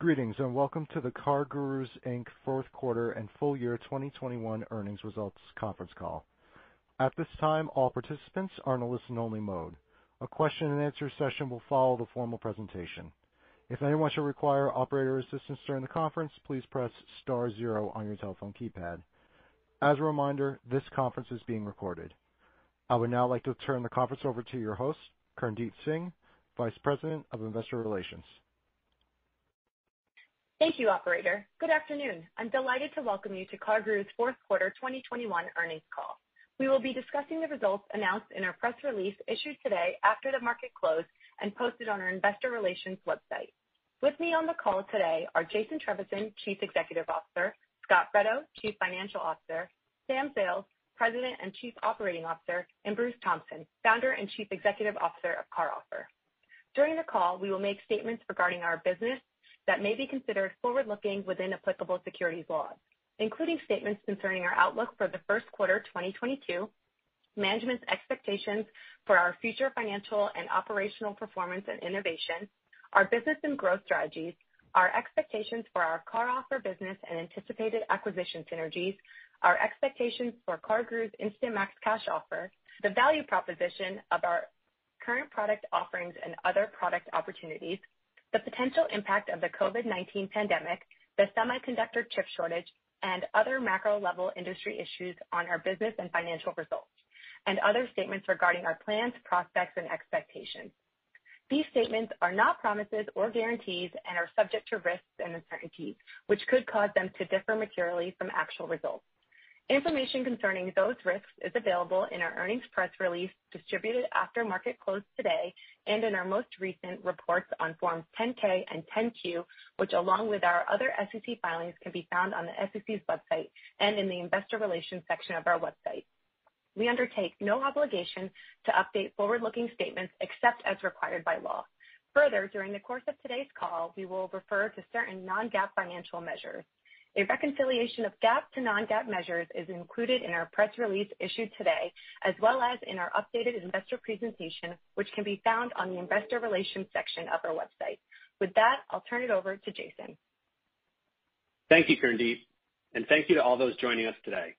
Greetings, and welcome to the CarGurus, Inc. fourth quarter and full year 2021 earnings results conference call. At this time, all participants are in a listen-only mode. A question-and-answer session will follow the formal presentation. If anyone should require operator assistance during the conference, please press star zero on your telephone keypad. As a reminder, this conference is being recorded. I would now like to turn the conference over to your host, Kirndeep Singh, Vice President of Investor Relations. Thank you, operator. Good afternoon. I'm delighted to welcome you to CarGurus' fourth quarter 2021 earnings call. We will be discussing the results announced in our press release issued today after the market closed and posted on our investor relations website. With me on the call today are Jason Trevisan, Chief Executive Officer, Scot Fredo, Chief Financial Officer, Sam Zales, President and Chief Operating Officer, and Bruce Thompson, Founder and Chief Executive Officer of CarOffer. During the call, we will make statements regarding our business that may be considered forward-looking within applicable securities laws, including statements concerning our outlook for the first quarter 2022, management's expectations for our future financial and operational performance and innovation, our business and growth strategies, our expectations for our CarOffer business and anticipated acquisition synergies, our expectations for CarGurus Instant Max Cash Offer, the value proposition of our current product offerings and other product opportunities, the potential impact of the COVID-19 pandemic, the semiconductor chip shortage, and other macro-level industry issues on our business and financial results, and other statements regarding our plans, prospects, and expectations. These statements are not promises or guarantees and are subject to risks and uncertainties, which could cause them to differ materially from actual results. Information concerning those risks is available in our earnings press release distributed after market close today and in our most recent reports on Forms 10-K and 10-Q, which along with our other SEC filings, can be found on the SEC's website and in the investor relations section of our website. We undertake no obligation to update forward-looking statements except as required by law. Further, during the course of today's call, we will refer to certain non-GAAP financial measures. A reconciliation of GAAP to non-GAAP measures is included in our press release issued today, as well as in our updated investor presentation, which can be found on the investor relations section of our website. With that, I'll turn it over to Jason. Thank you, Kirndeep, and thank you to all those joining us today.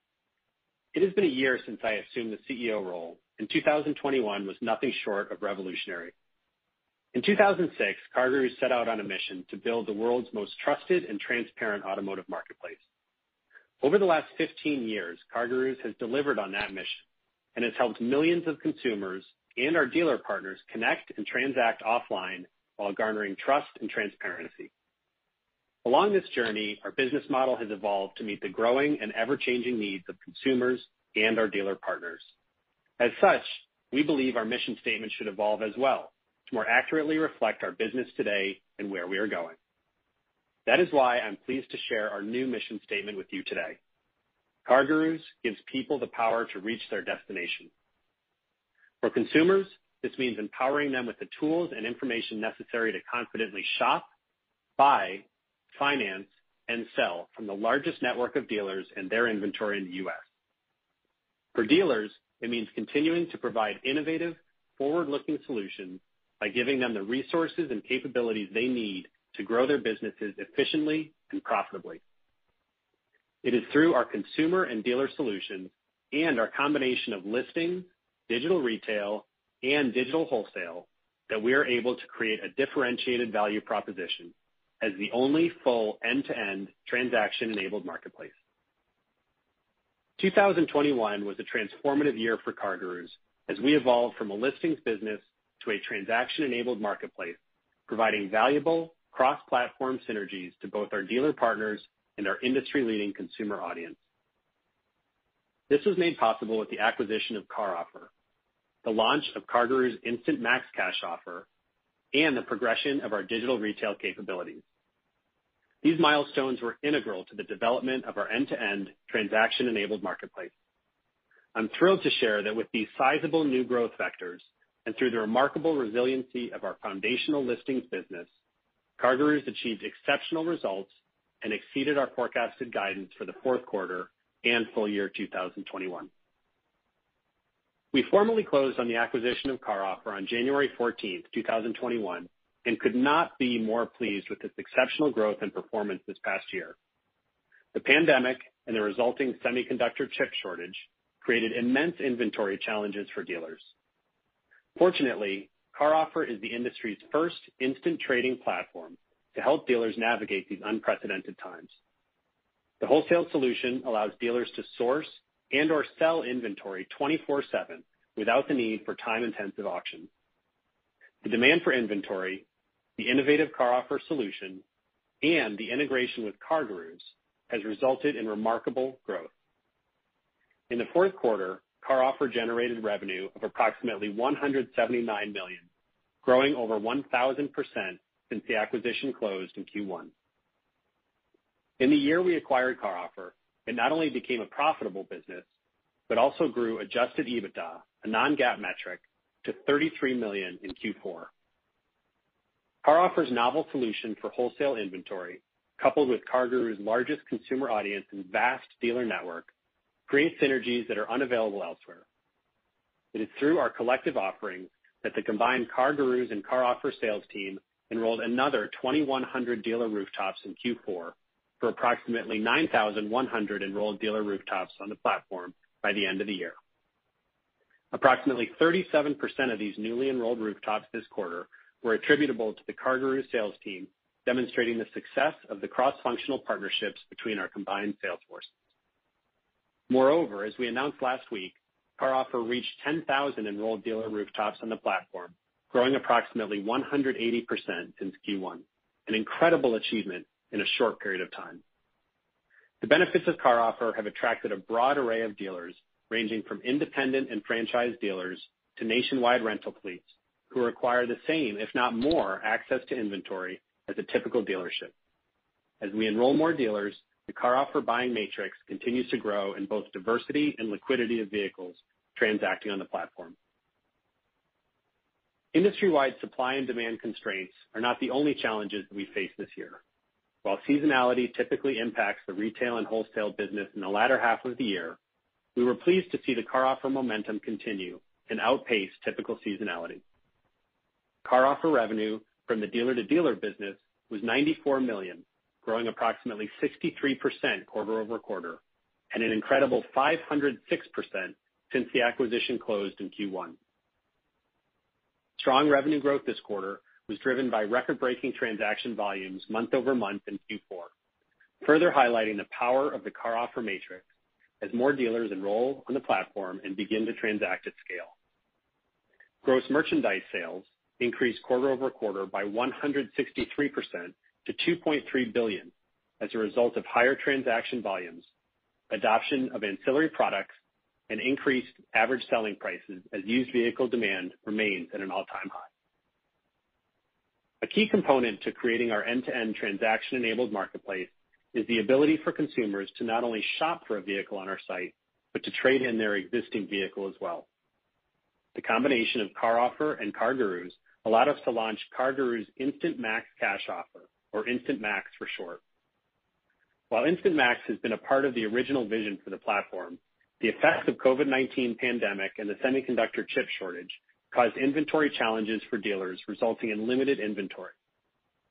It has been a year since I assumed the CEO role, and 2021 was nothing short of revolutionary. In 2006, CarGurus set out on a mission to build the world's most trusted and transparent automotive marketplace. Over the last 15 years, CarGurus has delivered on that mission and has helped millions of consumers and our dealer partners connect and transact offline while garnering trust and transparency. Along this journey, our business model has evolved to meet the growing and ever-changing needs of consumers and our dealer partners. As such, we believe our mission statement should evolve as well to more accurately reflect our business today and where we are going. That is why I'm pleased to share our new mission statement with you today. CarGurus gives people the power to reach their destination. For consumers, this means empowering them with the tools and information necessary to confidently shop, buy, finance, and sell from the largest network of dealers and their inventory in the U.S. For dealers, it means continuing to provide innovative, forward-looking solutions by giving them the resources and capabilities they need to grow their businesses efficiently and profitably. It is through our consumer and dealer solutions and our combination of listings, digital retail, and digital wholesale that we are able to create a differentiated value proposition as the only full end-to-end transaction-enabled marketplace. 2021 was a transformative year for CarGurus as we evolved from a listings business to a transaction-enabled marketplace, providing valuable cross-platform synergies to both our dealer partners and our industry-leading consumer audience. This was made possible with the acquisition of CarOffer, the launch of CarGurus Instant Max Cash Offer, and the progression of our digital retail capabilities. These milestones were integral to the development of our end-to-end transaction-enabled marketplace. I'm thrilled to share that with these sizable new growth vectors and through the remarkable resiliency of our foundational listings business, CarGurus achieved exceptional results and exceeded our forecasted guidance for the fourth quarter and full year 2021. We formally closed on the acquisition of CarOffer on January 14, 2021, and could not be more pleased with its exceptional growth and performance this past year. The pandemic and the resulting semiconductor chip shortage created immense inventory challenges for dealers. Fortunately, CarOffer is the industry's first instant trading platform to help dealers navigate these unprecedented times. The wholesale solution allows dealers to source and/or sell inventory 24/7 without the need for time-intensive auctions. The demand for inventory, the innovative CarOffer solution, and the integration with CarGurus has resulted in remarkable growth. In the fourth quarter, CarOffer generated revenue of approximately $179 million, growing over 1,000% since the acquisition closed in Q1. In the year we acquired CarOffer, it not only became a profitable business, but also grew adjusted EBITDA, a non-GAAP metric, to $33 million in Q4. CarOffer's novel solution for wholesale inventory, coupled with CarGurus' largest consumer audience and vast dealer network, creates synergies that are unavailable elsewhere. It is through our collective offerings that the combined CarGurus and CarOffer sales team enrolled another 2,100 dealer rooftops in Q4 for approximately 9,100 enrolled dealer rooftops on the platform by the end of the year. Approximately 37% of these newly enrolled rooftops this quarter were attributable to the CarGurus sales team, demonstrating the success of the cross-functional partnerships between our combined sales forces. Moreover, as we announced last week, CarOffer reached 10,000 enrolled dealer rooftops on the platform, growing approximately 180% since Q1, an incredible achievement in a short period of time. The benefits of CarOffer have attracted a broad array of dealers, ranging from independent and franchise dealers to nationwide rental fleets, who require the same, if not more, access to inventory as a typical dealership. As we enroll more dealers, the CarOffer buying matrix continues to grow in both diversity and liquidity of vehicles transacting on the platform. Industry-wide supply and demand constraints are not the only challenges that we face this year. While seasonality typically impacts the retail and wholesale business in the latter half of the year, we were pleased to see the CarOffer momentum continue and outpace typical seasonality. CarOffer revenue from the dealer-to-dealer business was $94 million, growing approximately 63% quarter-over-quarter, and an incredible 506% since the acquisition closed in Q1. Strong revenue growth this quarter was driven by record-breaking transaction volumes month-over-month in Q4, further highlighting the power of the CarOffer matrix as more dealers enroll on the platform and begin to transact at scale. Gross merchandise sales increased quarter-over-quarter by 163% to $2.3 billion as a result of higher transaction volumes, adoption of ancillary products, and increased average selling prices as used vehicle demand remains at an all-time high. A key component to creating our end-to-end transaction-enabled marketplace is the ability for consumers to not only shop for a vehicle on our site, but to trade in their existing vehicle as well. The combination of CarOffer and CarGurus allowed us to launch CarGurus Instant Max Cash Offer, or Instant Max for short. While Instant Max has been a part of the original vision for the platform, the effects of COVID-19 pandemic and the semiconductor chip shortage caused inventory challenges for dealers, resulting in limited inventory,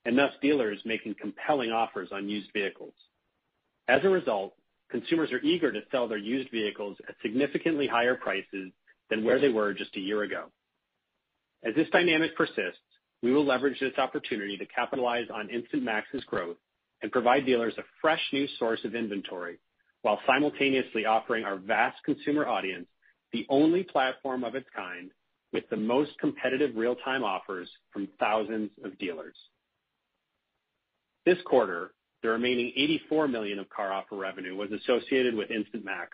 and thus dealers making compelling offers on used vehicles. As a result, consumers are eager to sell their used vehicles at significantly higher prices than where they were just a year ago. As this dynamic persists, we will leverage this opportunity to capitalize on Instant Max's growth and provide dealers a fresh new source of inventory while simultaneously offering our vast consumer audience the only platform of its kind with the most competitive real-time offers from thousands of dealers. This quarter, the remaining 84 million of CarOffer revenue was associated with Instant Max,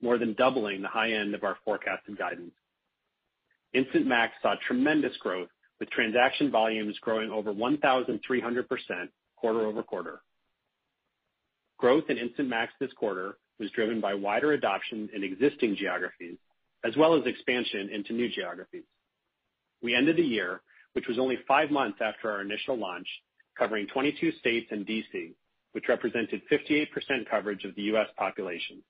more than doubling the high end of our forecasted guidance. Instant Max saw tremendous growth, with transaction volumes growing over 1,300% quarter-over-quarter. Growth in Instant Max this quarter was driven by wider adoption in existing geographies, as well as expansion into new geographies. We ended the year, which was only five months after our initial launch, covering 22 states and D.C., which represented 58% coverage of the U.S. population.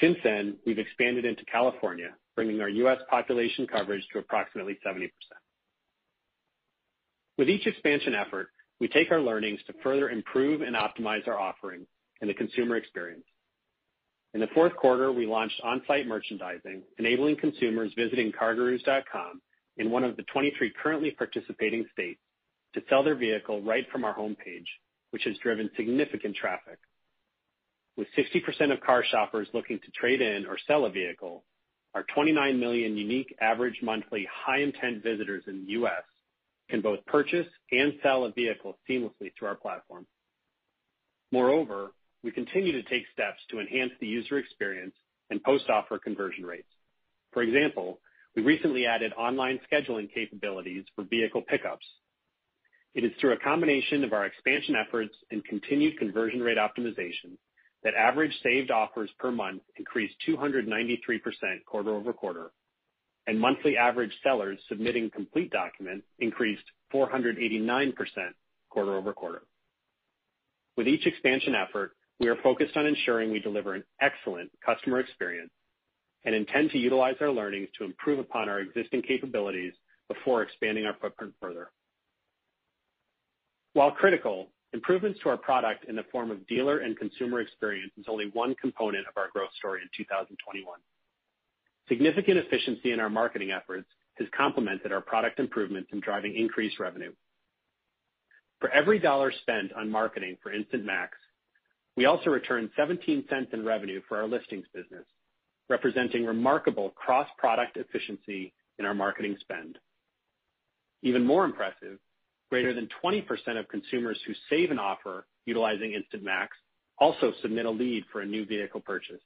Since then, we've expanded into California, bringing our U.S. population coverage to approximately 70%. With each expansion effort, we take our learnings to further improve and optimize our offering and the consumer experience. In the fourth quarter, we launched on-site merchandising, enabling consumers visiting CarGurus.com in one of the 23 currently participating states to sell their vehicle right from our homepage, which has driven significant traffic. With 60% of car shoppers looking to trade in or sell a vehicle, our 29 million unique average monthly high-intent visitors in the U.S. can both purchase and sell a vehicle seamlessly through our platform. Moreover, we continue to take steps to enhance the user experience and post-offer conversion rates. For example, we recently added online scheduling capabilities for vehicle pickups. It is through a combination of our expansion efforts and continued conversion rate optimization that average saved offers per month increased 293% quarter-over-quarter, and monthly average sellers submitting complete documents increased 489% quarter-over-quarter. With each expansion effort, we are focused on ensuring we deliver an excellent customer experience and intend to utilize our learnings to improve upon our existing capabilities before expanding our footprint further. While critical, improvements to our product in the form of dealer and consumer experience is only one component of our growth story in 2021. Significant efficiency in our marketing efforts has complemented our product improvements in driving increased revenue. For every dollar spent on marketing for Instant Max, we also return $0.17 in revenue for our listings business, representing remarkable cross-product efficiency in our marketing spend. Even more impressive, greater than 20% of consumers who save an offer utilizing Instant Max also submit a lead for a new vehicle purchase.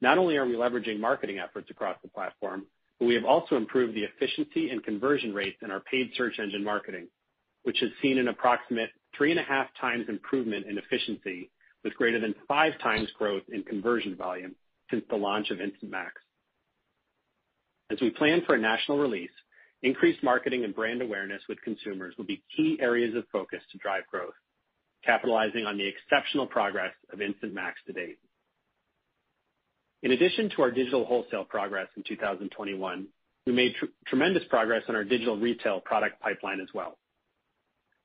Not only are we leveraging marketing efforts across the platform, but we have also improved the efficiency and conversion rates in our paid search engine marketing, which has seen an approximate 3.5x improvement in efficiency with greater than 5x growth in conversion volume since the launch of Instant Max. As we plan for a national release, increased marketing and brand awareness with consumers will be key areas of focus to drive growth, capitalizing on the exceptional progress of Instant Max to date. In addition to our digital wholesale progress in 2021, we made tremendous progress on our digital retail product pipeline as well.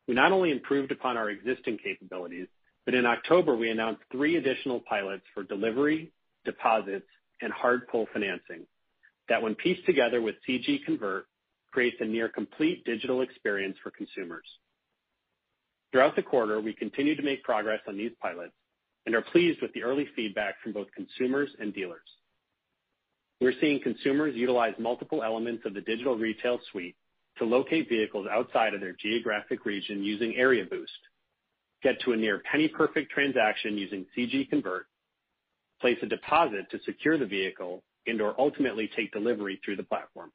We not only improved upon our existing capabilities, but in October, we announced three additional pilots for delivery, deposits, and hard pull financing that when pieced together with CG Convert, creates a near complete digital experience for consumers. Throughout the quarter, we continued to make progress on these pilots and are pleased with the early feedback from both consumers and dealers. We're seeing consumers utilize multiple elements of the digital retail suite to locate vehicles outside of their geographic region using Area Boost, get to a near penny perfect transaction using CG Convert, place a deposit to secure the vehicle, and/or ultimately take delivery through the platform.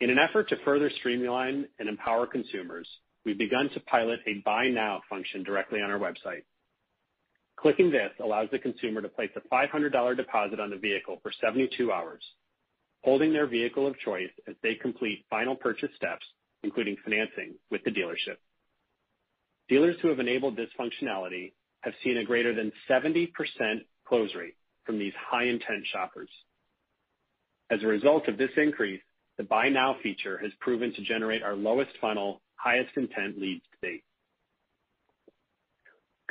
In an effort to further streamline and empower consumers, we've begun to pilot a buy now function directly on our website. Clicking this allows the consumer to place a $500 deposit on the vehicle for 72 hours, holding their vehicle of choice as they complete final purchase steps, including financing with the dealership. Dealers who have enabled this functionality have seen a greater than 70% close rate from these high-intent shoppers. As a result of this increase, the buy now feature has proven to generate our lowest funnel, highest intent leads to date.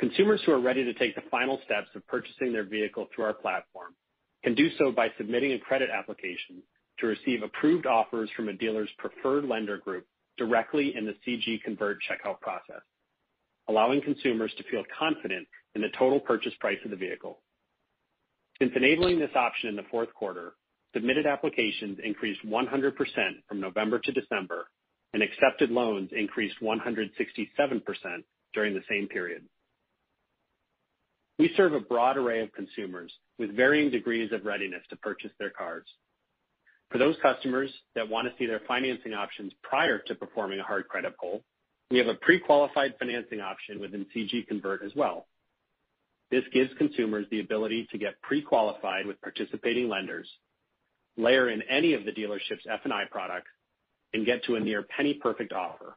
Consumers who are ready to take the final steps of purchasing their vehicle through our platform can do so by submitting a credit application to receive approved offers from a dealer's preferred lender group directly in the CG Convert checkout process, allowing consumers to feel confident in the total purchase price of the vehicle. Since enabling this option in the fourth quarter, submitted applications increased 100% from November to December, and accepted loans increased 167% during the same period. We serve a broad array of consumers with varying degrees of readiness to purchase their cars. For those customers that want to see their financing options prior to performing a hard credit pull, we have a pre-qualified financing option within CG Convert as well. This gives consumers the ability to get pre-qualified with participating lenders, layer in any of the dealership's F&I products, and get to a near penny perfect offer.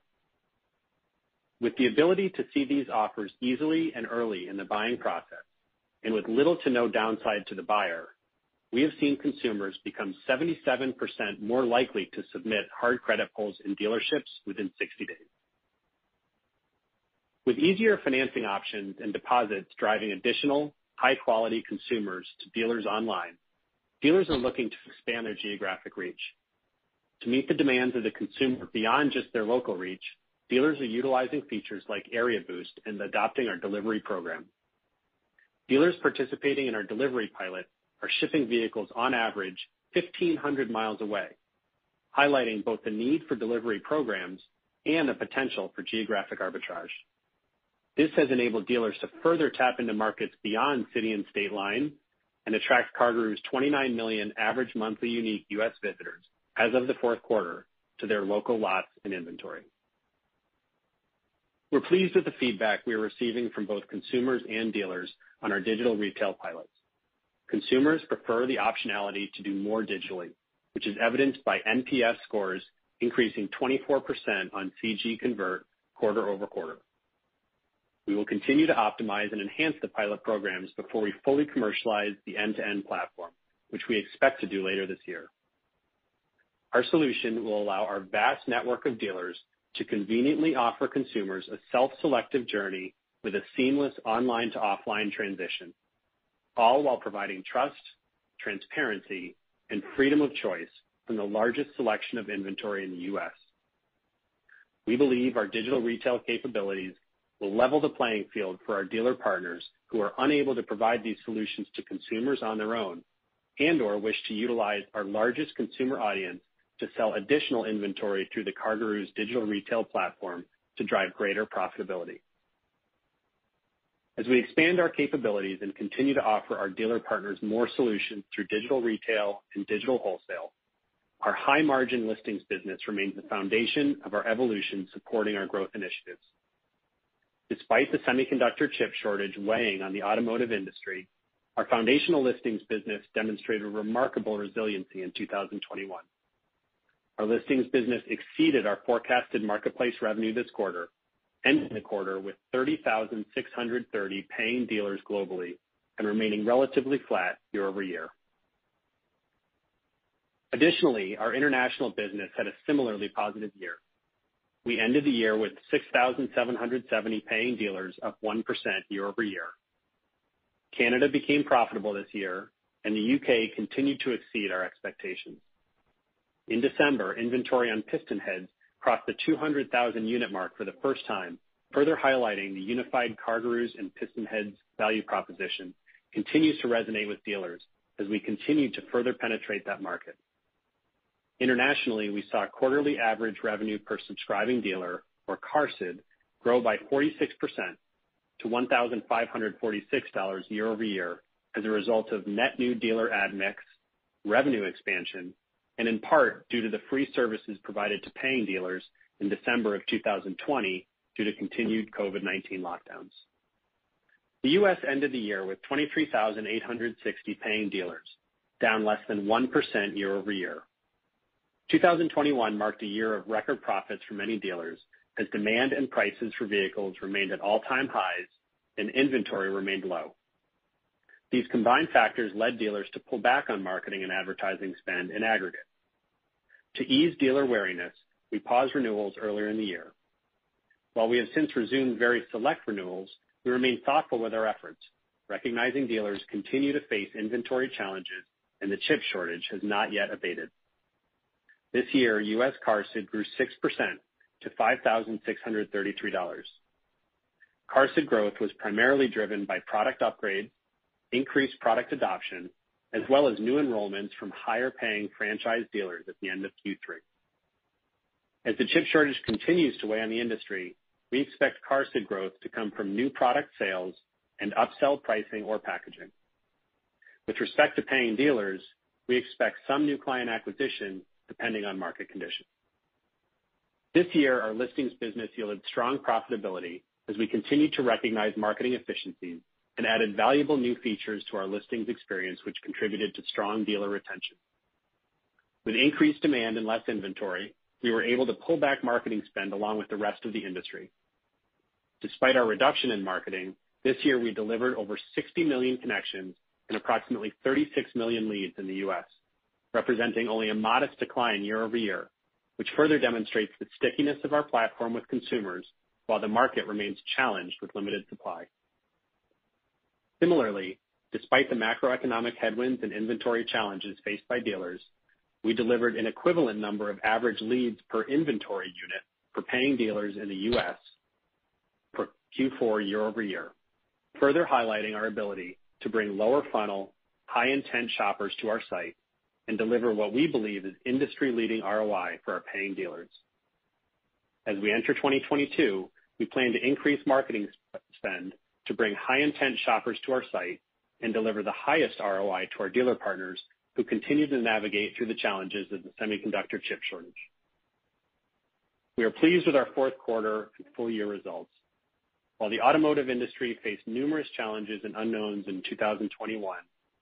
With the ability to see these offers easily and early in the buying process, and with little to no downside to the buyer, we have seen consumers become 77% more likely to submit hard credit pulls in dealerships within 60 days. With easier financing options and deposits driving additional high-quality consumers to dealers online, dealers are looking to expand their geographic reach. To meet the demands of the consumer beyond just their local reach, dealers are utilizing features like Area Boost and adopting our delivery program. Dealers participating in our delivery pilot are shipping vehicles on average 1,500 miles away, highlighting both the need for delivery programs and the potential for geographic arbitrage. This has enabled dealers to further tap into markets beyond city and state lines and attract CarGurus' 29 million average monthly unique U.S. visitors as of the fourth quarter to their local lots and inventory. We're pleased with the feedback we are receiving from both consumers and dealers on our digital retail pilots. Consumers prefer the optionality to do more digitally, which is evidenced by NPS scores increasing 24% on CG Convert quarter-over-quarter. We will continue to optimize and enhance the pilot programs before we fully commercialize the end-to-end platform, which we expect to do later this year. Our solution will allow our vast network of dealers to conveniently offer consumers a self-selective journey with a seamless online to offline transition, all while providing trust, transparency, and freedom of choice from the largest selection of inventory in the U.S. We believe our digital retail capabilities will level the playing field for our dealer partners who are unable to provide these solutions to consumers on their own and/or wish to utilize our largest consumer audience to sell additional inventory through the CarGurus digital retail platform to drive greater profitability. As we expand our capabilities and continue to offer our dealer partners more solutions through digital retail and digital wholesale, our high-margin listings business remains the foundation of our evolution supporting our growth initiatives. Despite the semiconductor chip shortage weighing on the automotive industry, our foundational listings business demonstrated remarkable resiliency in 2021. Our listings business exceeded our forecasted marketplace revenue this quarter, ending the quarter with 30,630 paying dealers globally and remaining relatively flat year-over-year. Additionally, our international business had a similarly positive year. We ended the year with 6,770 paying dealers, up 1% year-over-year. Canada became profitable this year, and the U.K. continued to exceed our expectations. In December, inventory on PistonHeads crossed the 200,000 unit mark for the first time, further highlighting the unified CarGurus and PistonHeads value proposition continues to resonate with dealers as we continue to further penetrate that market. Internationally, we saw quarterly average revenue per subscribing dealer, or QARSD, grow by 46% to $1,546 year-over-year as a result of net new dealer ad mix, revenue expansion, and in part due to the free services provided to paying dealers in December of 2020 due to continued COVID-19 lockdowns. The U.S. ended the year with 23,860 paying dealers, down less than 1% year-over-year. 2021 marked a year of record profits for many dealers as demand and prices for vehicles remained at all-time highs and inventory remained low. These combined factors led dealers to pull back on marketing and advertising spend in aggregate. To ease dealer wariness, we paused renewals earlier in the year. While we have since resumed very select renewals, we remain thoughtful with our efforts, recognizing dealers continue to face inventory challenges and the chip shortage has not yet abated. This year, U.S. QARSD grew 6% to $5,633. QARSD growth was primarily driven by product upgrades, increased product adoption, as well as new enrollments from higher-paying franchise dealers at the end of Q3. As the chip shortage continues to weigh on the industry, we expect QARSD growth to come from new product sales and upsell pricing or packaging. With respect to paying dealers, we expect some new client acquisition depending on market conditions. This year, our listings business yielded strong profitability as we continued to recognize marketing efficiencies and added valuable new features to our listings experience, which contributed to strong dealer retention. With increased demand and less inventory, we were able to pull back marketing spend along with the rest of the industry. Despite our reduction in marketing, this year we delivered over 60 million connections and approximately 36 million leads in the U.S., representing only a modest decline year-over-year, which further demonstrates the stickiness of our platform with consumers while the market remains challenged with limited supply. Similarly, despite the macroeconomic headwinds and inventory challenges faced by dealers, we delivered an equivalent number of average leads per inventory unit for paying dealers in the U.S. for Q4 year-over-year, further highlighting our ability to bring lower funnel, high intent shoppers to our site and deliver what we believe is industry-leading ROI for our paying dealers. As we enter 2022, we plan to increase marketing spend to bring high intent shoppers to our site and deliver the highest ROI to our dealer partners who continue to navigate through the challenges of the semiconductor chip shortage. We are pleased with our fourth quarter and full year results. While the automotive industry faced numerous challenges and unknowns in 2021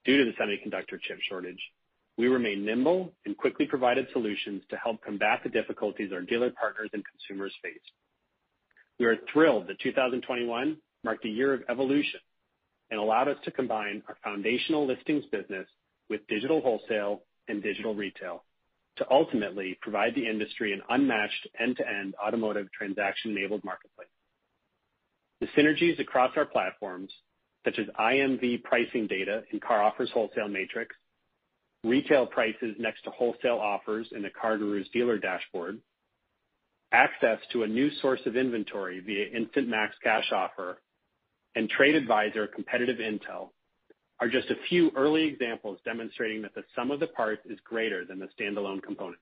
due to the semiconductor chip shortage, we remained nimble and quickly provided solutions to help combat the difficulties our dealer partners and consumers faced. We are thrilled that 2021 marked a year of evolution and allowed us to combine our foundational listings business with digital wholesale and digital retail to ultimately provide the industry an unmatched end-to-end automotive transaction-enabled marketplace. The synergies across our platforms, such as IMV pricing data in CarOffer's Wholesale Matrix, retail prices next to wholesale offers in the CarGurus dealer dashboard, access to a new source of inventory via Instant Max Cash Offer, and Trade Advisor competitive intel are just a few early examples demonstrating that the sum of the parts is greater than the standalone components.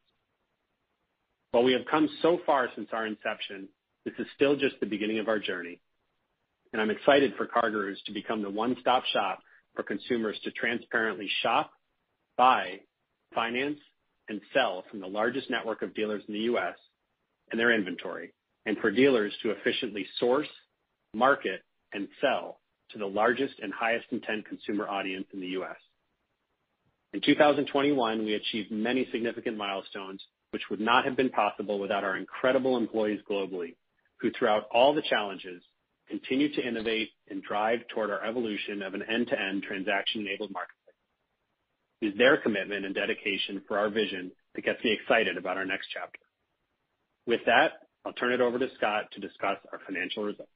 While we have come so far since our inception, this is still just the beginning of our journey, and I'm excited for CarGurus to become the one-stop shop for consumers to transparently shop, buy, finance, and sell from the largest network of dealers in the U.S. and their inventory, and for dealers to efficiently source, market, and sell to the largest and highest intent consumer audience in the U.S. In 2021, we achieved many significant milestones which would not have been possible without our incredible employees globally, who throughout all the challenges, continue to innovate and drive toward our evolution of an end-to-end transaction-enabled marketplace. It is their commitment and dedication for our vision that gets me excited about our next chapter. With that, I'll turn it over to Scott to discuss our financial results.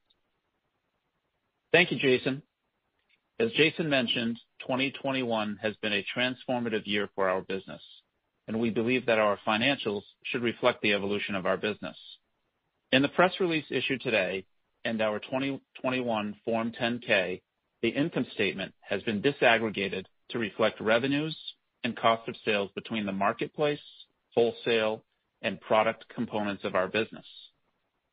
Thank you, Jason. As Jason mentioned, 2021 has been a transformative year for our business, and we believe that our financials should reflect the evolution of our business. In the press release issued today and our 2021 Form 10-K, the income statement has been disaggregated to reflect revenues and cost of sales between the marketplace, wholesale, and product components of our business.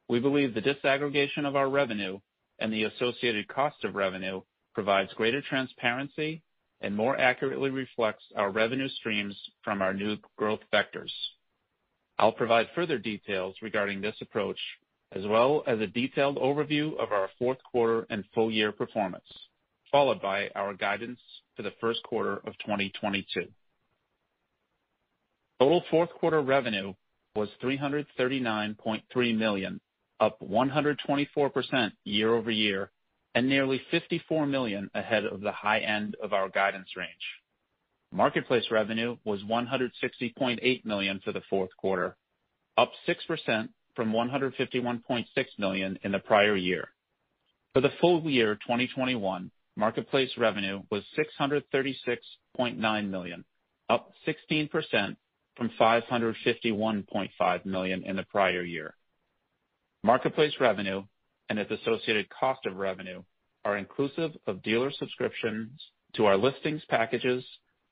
We believe the disaggregation of our revenue and the associated cost of revenue provides greater transparency and more accurately reflects our revenue streams from our new growth vectors. I'll provide further details regarding this approach, as well as a detailed overview of our fourth quarter and full year performance, followed by our guidance for the first quarter of 2022. Total fourth quarter revenue was $339.3 million, up 124% year-over-year, and nearly 54 million ahead of the high end of our guidance range. Marketplace revenue was 160.8 million for the fourth quarter, up 6% from 151.6 million in the prior year. For the full year 2021, marketplace revenue was 636.9 million, up 16% from 551.5 million in the prior year. Marketplace revenue and its associated cost of revenue are inclusive of dealer subscriptions to our listings packages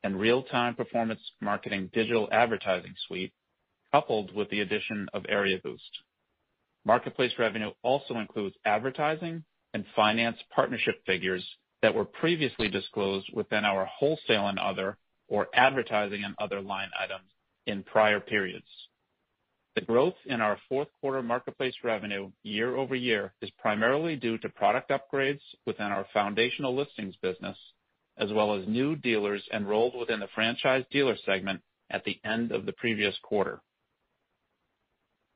and real-time performance marketing digital advertising suite, coupled with the addition of Area Boost. Marketplace revenue also includes advertising and finance partnership figures that were previously disclosed within our wholesale and other, or advertising and other line items in prior periods. The growth in our fourth quarter marketplace revenue year-over-year is primarily due to product upgrades within our foundational listings business, as well as new dealers enrolled within the franchise dealer segment at the end of the previous quarter.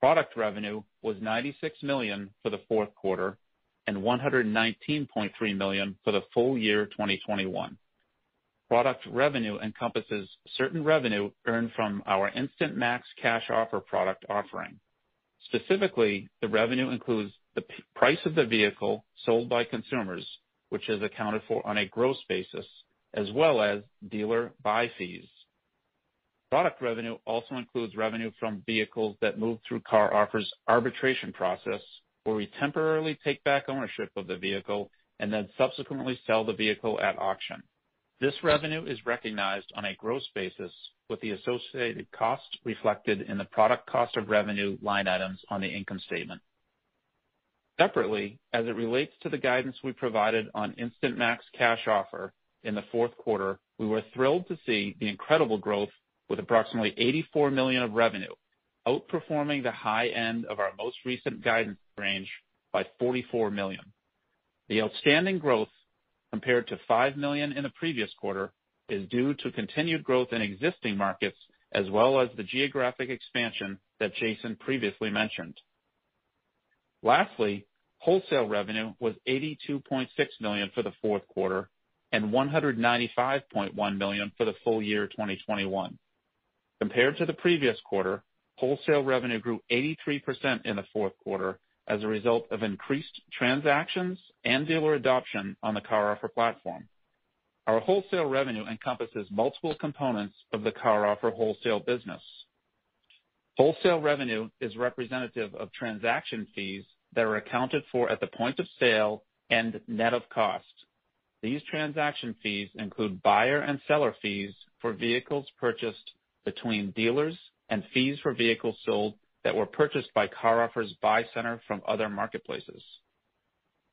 Product revenue was 96 million for the fourth quarter and 119.3 million for the full year 2021. Product revenue encompasses certain revenue earned from our Instant Max Cash Offer product offering. Specifically, the revenue includes the price of the vehicle sold by consumers, which is accounted for on a gross basis, as well as dealer buy fees. Product revenue also includes revenue from vehicles that move through CarOffer's arbitration process, where we temporarily take back ownership of the vehicle and then subsequently sell the vehicle at auction. This revenue is recognized on a gross basis with the associated cost reflected in the product cost of revenue line items on the income statement. Separately, as it relates to the guidance we provided on Instant Max Cash Offer in the fourth quarter, we were thrilled to see the incredible growth with approximately 84 million of revenue, outperforming the high end of our most recent guidance range by 44 million. The outstanding growth compared to 5 million in the previous quarter is due to continued growth in existing markets as well as the geographic expansion that Jason previously mentioned. Lastly, wholesale revenue was 82.6 million for the fourth quarter and 195.1 million for the full year 2021. Compared to the previous quarter, wholesale revenue grew 83% in the fourth quarter as a result of increased transactions and dealer adoption on the CarOffer platform. Our wholesale revenue encompasses multiple components of the CarOffer wholesale business. Wholesale revenue is representative of transaction fees that are accounted for at the point of sale and net of cost. These transaction fees include buyer and seller fees for vehicles purchased between dealers and fees for vehicles sold that were purchased by CarOffer's buy center from other marketplaces.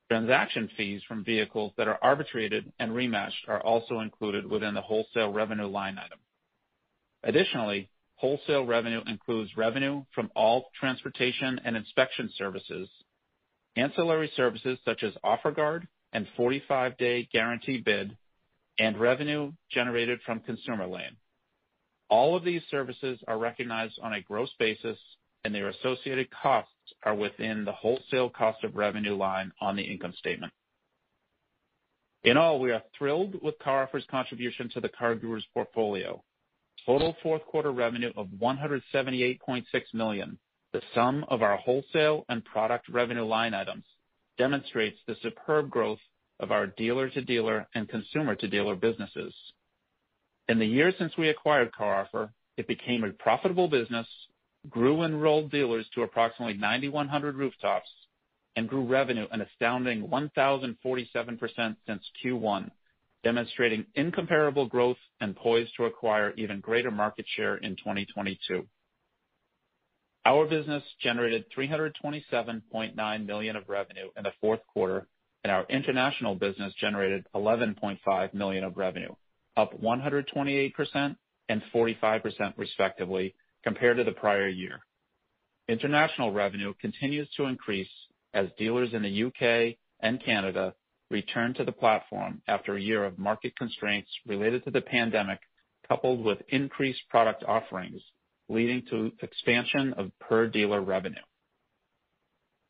Transaction fees from vehicles that are arbitrated and rematched are also included within the wholesale revenue line item. Additionally, wholesale revenue includes revenue from all transportation and inspection services, ancillary services such as OfferGuard and 45-day guarantee bid, and revenue generated from Consumer Lane. All of these services are recognized on a gross basis, and their associated costs are within the wholesale cost of revenue line on the income statement. In all, we are thrilled with CarOffer's contribution to the CarGurus portfolio. Total fourth quarter revenue of 178.6 million, the sum of our wholesale and product revenue line items, demonstrates the superb growth of our dealer-to-dealer and consumer-to-dealer businesses. In the years since we acquired CarOffer, it became a profitable business, grew enrolled dealers to approximately 9,100 rooftops, and grew revenue an astounding 1,047% since Q1, demonstrating incomparable growth and poised to acquire even greater market share in 2022. Our business generated 327.9 million of revenue in the fourth quarter, and our international business generated 11.5 million of revenue, up 128% and 45% respectively compared to the prior year. International revenue continues to increase as dealers in the U.K. and Canada return to the platform after a year of market constraints related to the pandemic, coupled with increased product offerings, leading to expansion of per dealer revenue.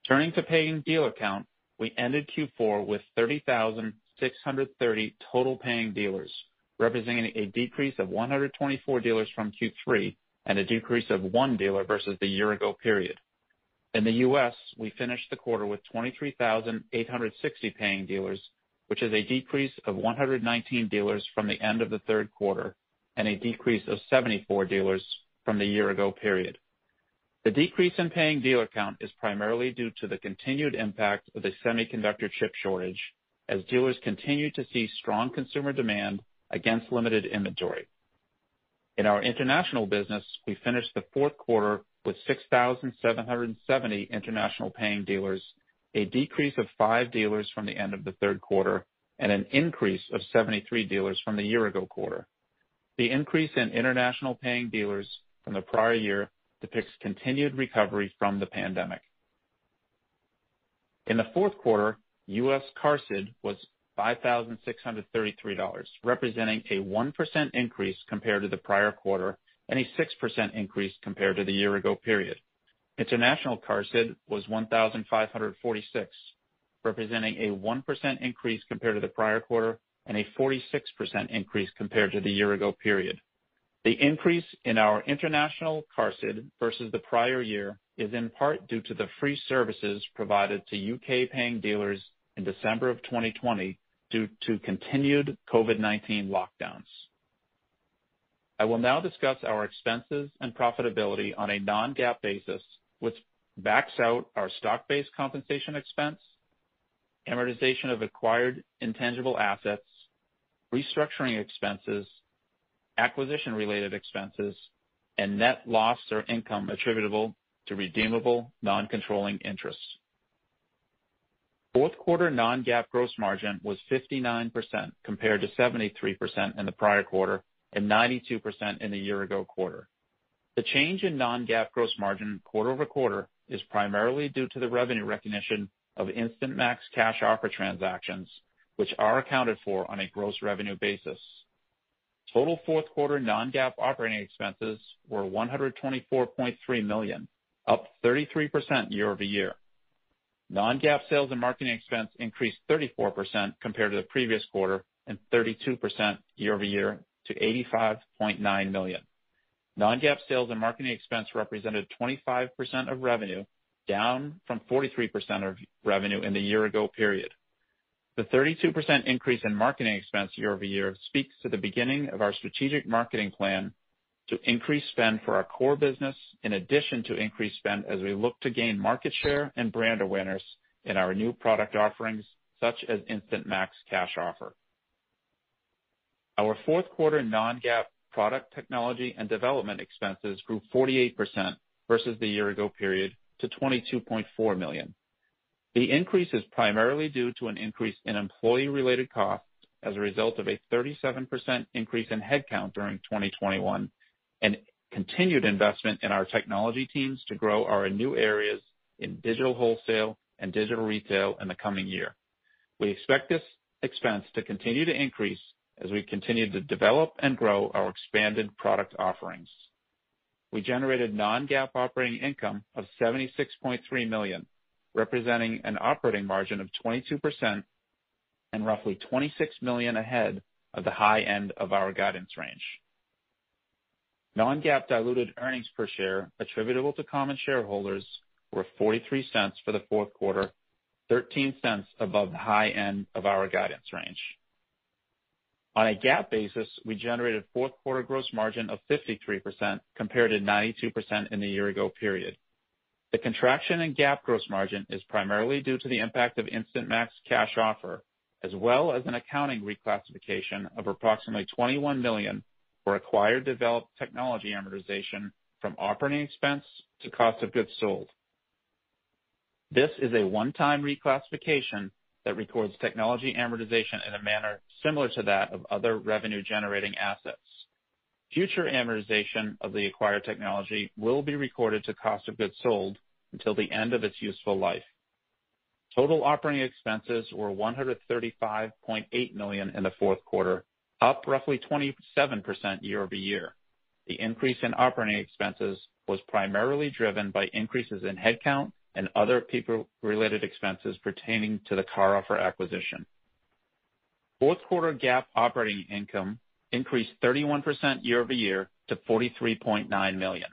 Turning to paying dealer count, we ended Q4 with 30,630 total paying dealers, representing a decrease of 124 dealers from Q3 and a decrease of one dealer versus the year ago period. In the U.S., we finished the quarter with 23,860 paying dealers, which is a decrease of 119 dealers from the end of the third quarter and a decrease of 74 dealers from the year ago period. The decrease in paying dealer count is primarily due to the continued impact of the semiconductor chip shortage as dealers continue to see strong consumer demand against limited inventory. In our international business, we finished the fourth quarter with 6,770 international paying dealers, a decrease of five dealers from the end of the third quarter and an increase of 73 dealers from the year ago quarter. The increase in international paying dealers from the prior year depicts continued recovery from the pandemic. In the fourth quarter, U.S. QARSD was $5,633, representing a 1% increase compared to the prior quarter and a 6% increase compared to the year ago period. International QARSD was 1,546, representing a 1% increase compared to the prior quarter and a 46% increase compared to the year ago period. The increase in our international QARSD versus the prior year is in part due to the free services provided to U.K. paying dealers in December of 2020 due to continued COVID-19 lockdowns. I will now discuss our expenses and profitability on a non-GAAP basis, which backs out our stock-based compensation expense, amortization of acquired intangible assets, restructuring expenses, acquisition-related expenses, and net loss or income attributable to redeemable non-controlling interests. Fourth quarter non-GAAP gross margin was 59% compared to 73% in the prior quarter and 92% in the year ago quarter. The change in non-GAAP gross margin quarter-over-quarter is primarily due to the revenue recognition of Instant Max Cash Offer transactions, which are accounted for on a gross revenue basis. Total fourth quarter non-GAAP operating expenses were 124.3 million, up 33% year-over-year. Non-GAAP sales and marketing expense increased 34% compared to the previous quarter and 32% year-over-year to $85.9 million. Non-GAAP sales and marketing expense represented 25% of revenue, down from 43% of revenue in the year ago period. The 32% increase in marketing expense year-over-year speaks to the beginning of our strategic marketing plan to increase spend for our core business, in addition to increased spend as we look to gain market share and brand awareness in our new product offerings, such as Instant Max Cash Offer. Our fourth quarter non-GAAP product technology and development expenses grew 48% versus the year ago period to 22.4 million. The increase is primarily due to an increase in employee-related costs as a result of a 37% increase in headcount during 2021 and continued investment in our technology teams to grow our new areas in digital wholesale and digital retail in the coming year. We expect this expense to continue to increase as we continue to develop and grow our expanded product offerings. We generated non-GAAP operating income of 76.3 million, representing an operating margin of 22% and roughly 26 million ahead of the high end of our guidance range. Non-GAAP diluted earnings per share attributable to common shareholders were $0.43 for the fourth quarter, $0.13 above the high end of our guidance range. On a GAAP basis, we generated fourth quarter gross margin of 53% compared to 92% in the year ago period. The contraction in GAAP gross margin is primarily due to the impact of Instant Max Cash Offer, as well as an accounting reclassification of approximately $21 million for acquired developed technology amortization from operating expense to cost of goods sold. This is a one-time reclassification that records technology amortization in a manner similar to that of other revenue-generating assets. Future amortization of the acquired technology will be recorded to cost of goods sold until the end of its useful life. Total operating expenses were 135.8 million in the fourth quarter, up roughly 27% year-over-year. The increase in operating expenses was primarily driven by increases in headcount and other people-related expenses pertaining to the CarOffer acquisition. Fourth quarter GAAP operating income increased 31% year-over-year to $43.9 million.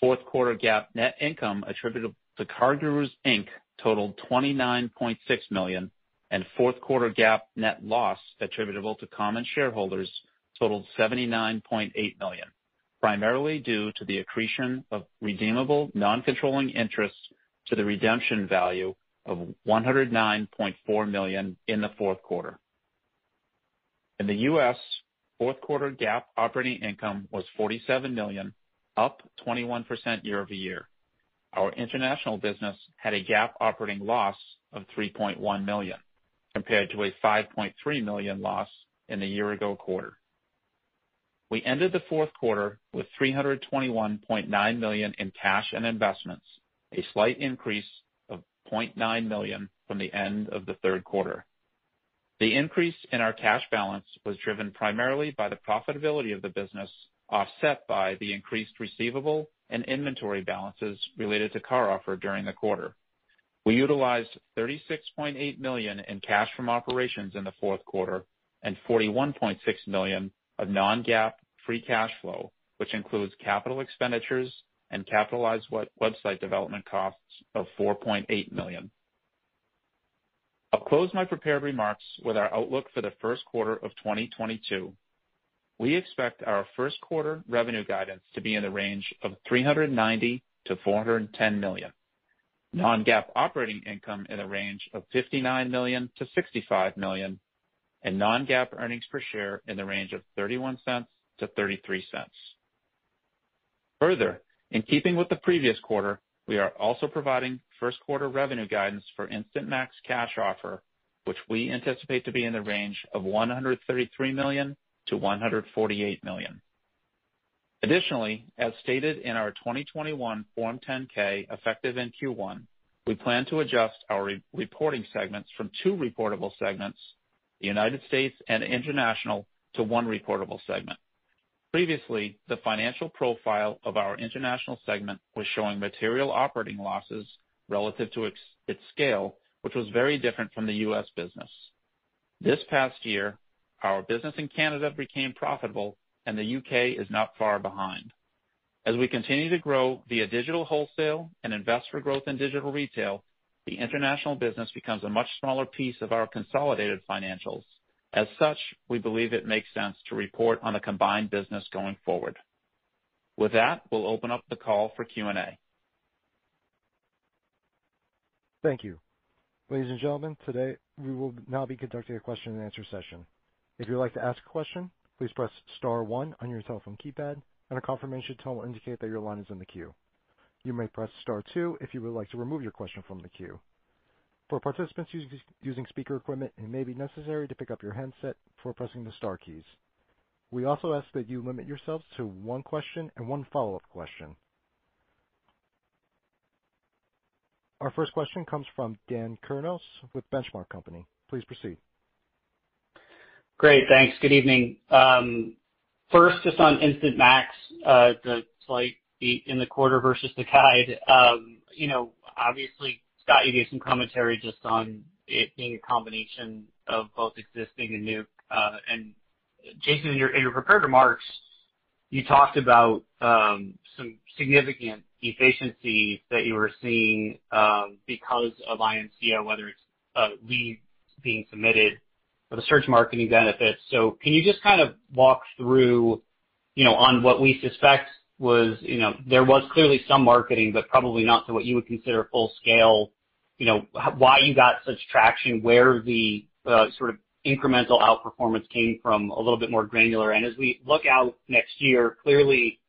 Fourth quarter GAAP net income attributable to CarGurus, Inc. totaled $29.6 million, and fourth quarter GAAP net loss attributable to common shareholders totaled $79.8 million, primarily due to the accretion of redeemable non-controlling interests to the redemption value of $109.4 million in the fourth quarter. In the U.S., fourth quarter GAAP operating income was 47 million, up 21% year-over-year. Our international business had a GAAP operating loss of $3.1 million, compared to a 5.3 million loss in the year ago quarter. We ended the fourth quarter with 321.9 million in cash and investments, a slight increase of 0.9 million from the end of the third quarter. The increase in our cash balance was driven primarily by the profitability of the business, offset by the increased receivable and inventory balances related to CarOffer during the quarter. We utilized $36.8 million in cash from operations in the fourth quarter, and $41.6 million of non-GAAP free cash flow, which includes capital expenditures and capitalized website development costs of $4.8 million. I'll close my prepared remarks with our outlook for the first quarter of 2022. We expect our first quarter revenue guidance to be in the range of $390 million-$410 million. Non-GAAP operating income in the range of $59 million-$65 million, and non-GAAP earnings per share in the range of $0.31-$0.33. Further, in keeping with the previous quarter, we are also providing first quarter revenue guidance for Instant Max Cash Offer, which we anticipate to be in the range of $133 million-$148 million. Additionally, as stated in our 2021 Form 10-K effective in Q1, we plan to adjust our reporting segments from two reportable segments, the United States and International, to one reportable segment. Previously, the financial profile of our international segment was showing material operating losses relative to its scale, which was very different from the U.S. business. This past year, our business in Canada became profitable and the U.K. is not far behind. As we continue to grow via digital wholesale and invest for growth in digital retail, the international business becomes a much smaller piece of our consolidated financials. As such, we believe it makes sense to report on a combined business going forward. With that, we'll open up the call for Q&A. Thank you. Ladies and gentlemen, today we will now be conducting a question and answer session. If you'd like to ask a question, please press star one on your telephone keypad and a confirmation tone will indicate that your line is in the queue. You may press star two if you would like to remove your question from the queue. For participants using speaker equipment, it may be necessary to pick up your handset before pressing the star keys. We also ask that you limit yourselves to one question and one follow-up question. Our first question comes from Dan Kurnos with Benchmark Company. Please proceed. Great. Thanks. Good evening. First, just on Instant Max, uh the slight beat in the quarter versus the guide. You know, obviously, Scott, you gave some commentary just on it being a combination of both existing and new. Uh, and Jason, in your prepared remarks, you talked about um some significant efficiencies that you were seeing um because of IMCO, whether it's leads being submitted or the search marketing benefits. So can you just kind of walk through, you know, on what we suspect was, you know, there was clearly some marketing, but probably not to what you would consider full scale, you know, why you got such traction, where the uh, sort of incremental outperformance came from a little bit more granular. And as we look out next year, clearly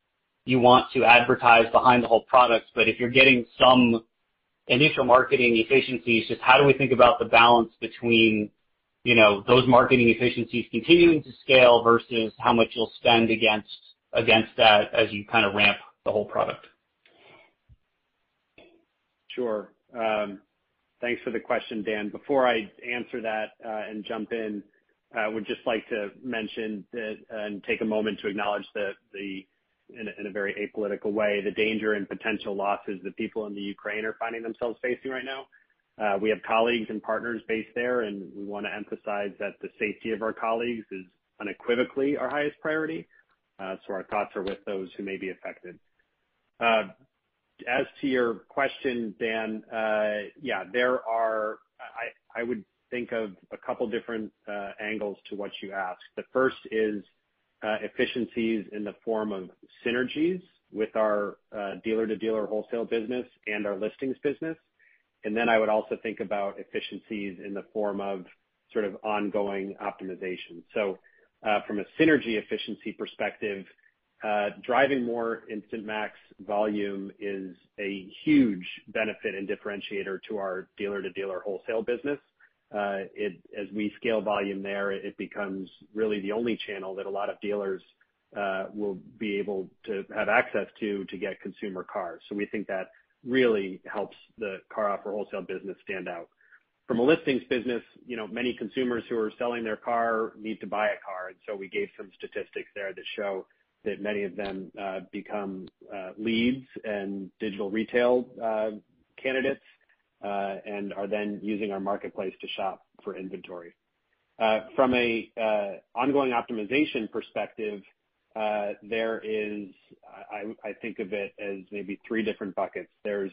you want to advertise behind the whole product, but if you're getting some initial marketing efficiencies, just how do we think about the balance between, those marketing efficiencies continuing to scale versus how much you'll spend against against that as you kind of ramp the whole product? Sure. Um, thanks for the question, Dan. Before I answer that, uh, and jump in, uh, I would just like to mention that uh, and take a moment to acknowledge the, in a very apolitical way, the danger and potential losses that people in the Ukraine are finding themselves facing right now. We have colleagues and partners based there, and we wanna emphasize that the safety of our colleagues is unequivocally our highest priority. Uh so our thoughts are with those who may be affected. Uh, as to your question, Dan, uh, yeah, there are I would think of a couple different uh, angles to what you asked. The first is efficiencies in the form of synergies with our dealer-to-dealer wholesale business and our listings business. I would also think about efficiencies in the form of sort of ongoing optimization. So uh from a synergy efficiency perspective, uh driving more Instant Max volume is a huge benefit and differentiator to our dealer-to-dealer wholesale business. Uh as we scale volume there, it becomes really the only channel that a lot of dealers uh will be able to have access to, to get consumer cars. So we think that really helps the CarOffer wholesale business stand out. From a listings business, you know, many consumers who are selling their car need to buy a car, and so we gave some statistics there that show that many of them uh, become uh, leads and digital retail uh, candidates and are then using our marketplace to shop for inventory. From an ongoing optimization perspective, there is, I think of it as maybe three different buckets. There's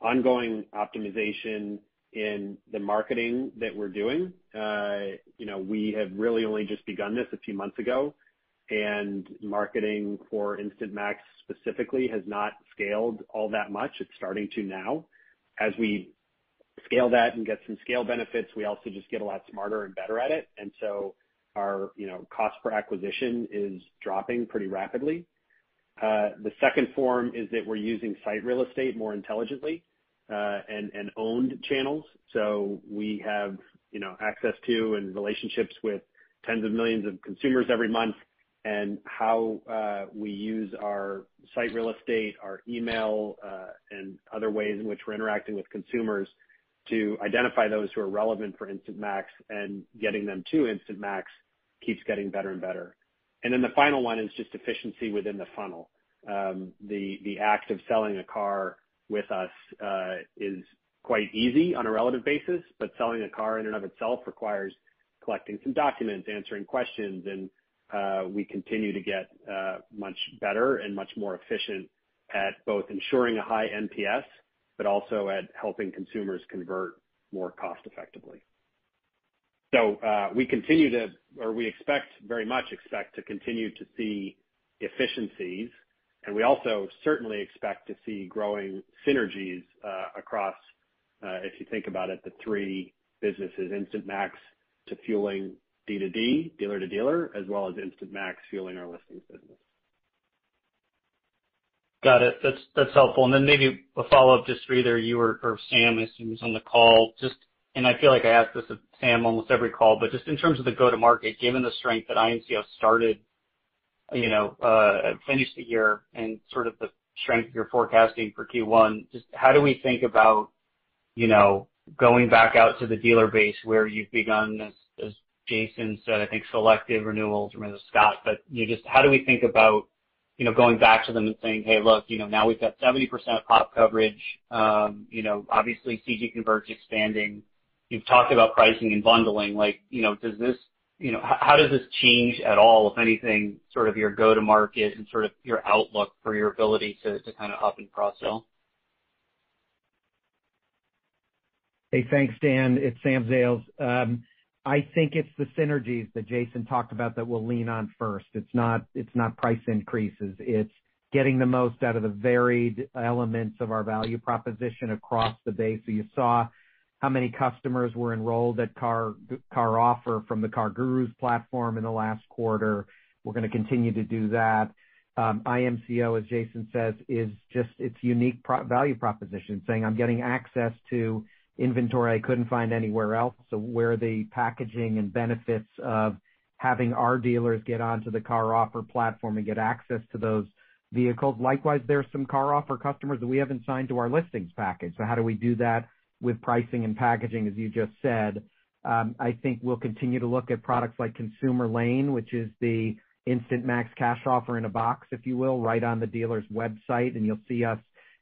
ongoing optimization in the marketing that we're doing. Uh, you know, we have really only just begun this a few months ago, and marketing for Instant Max specifically has not scaled all that much. It's starting to now. As we scale that and get some scale benefits, we also just get a lot smarter and better at it. And you know, cost per acquisition is dropping pretty rapidly. The second form is that we're using site real estate more intelligently, uh and owned channels. So we have, you know, access to and relationships with tens of millions of consumers every month. And how we use our site real estate, our email, and other ways in which we're interacting with consumers to identify those who are relevant for Instant Max and getting them to Instant Max keeps getting better and better. And then the final one is just efficiency within the funnel. Um, the the act of selling a car with us uh, is quite easy on a relative basis, but selling a car in and of itself requires collecting some documents, answering questions, and uh, we continue to get uh, much better and much more efficient at both ensuring a high NPS, but also at helping consumers convert more cost effectively. Uh, we continue to, or we expect, very much expect to continue to see efficiencies, and we also certainly expect to see growing synergies uh, across, uh, if you think about it, the three businesses, Instant Max to fueling D2D, dealer to dealer, as well as Instant Max fueling our listings business. Got it. That's that's helpful. And then maybe a follow-up just for either you or Sam, I assume he's on the call. I feel like I ask this of Sam almost every call, but just in terms of the go-to-market, given the strength that IMCO started, you know, uh finished the year and sort of the strength you're forecasting for Q1, just how do we think about, you know, going back out to the dealer base where you've begun, as as Jason said, I think selective renewals, or maybe Scott. But you just how do we think about, you know, going back to them and saying, "Hey, look, you know, now we've got 70% pop coverage. Um, you know, obviously CG Convert's expanding. You've talked about pricing and bundling. Like, you know, does this, you know, how does this change at all, if anything, sort of your go-to-market and sort of your outlook for your ability to kind of up and cross-sell? Hey, thanks, Dan. It's Sam Zales. Um, I think it's the synergies that Jason talked about that we'll lean on first. It's not it's not price increases. It's getting the most out of the varied elements of our value proposition across the base. So you saw how many customers were enrolled at CarOffer from the CarGurus platform in the last quarter. We're gonna continue to do that. Um, IMCO, as Jason says, is just its unique value proposition, saying, "I'm getting access to inventory I couldn't find anywhere else." So where the packaging and benefits of having our dealers get onto the CarOffer platform and get access to those vehicles. Likewise, there are some CarOffer customers that we haven't signed to our listings package. So how do we do that with pricing and packaging, as you just said? I think we'll continue to look at products like Consumer Lane, which is the Instant Max Cash Offer in a box, if you will, right on the dealer's website. And you'll see us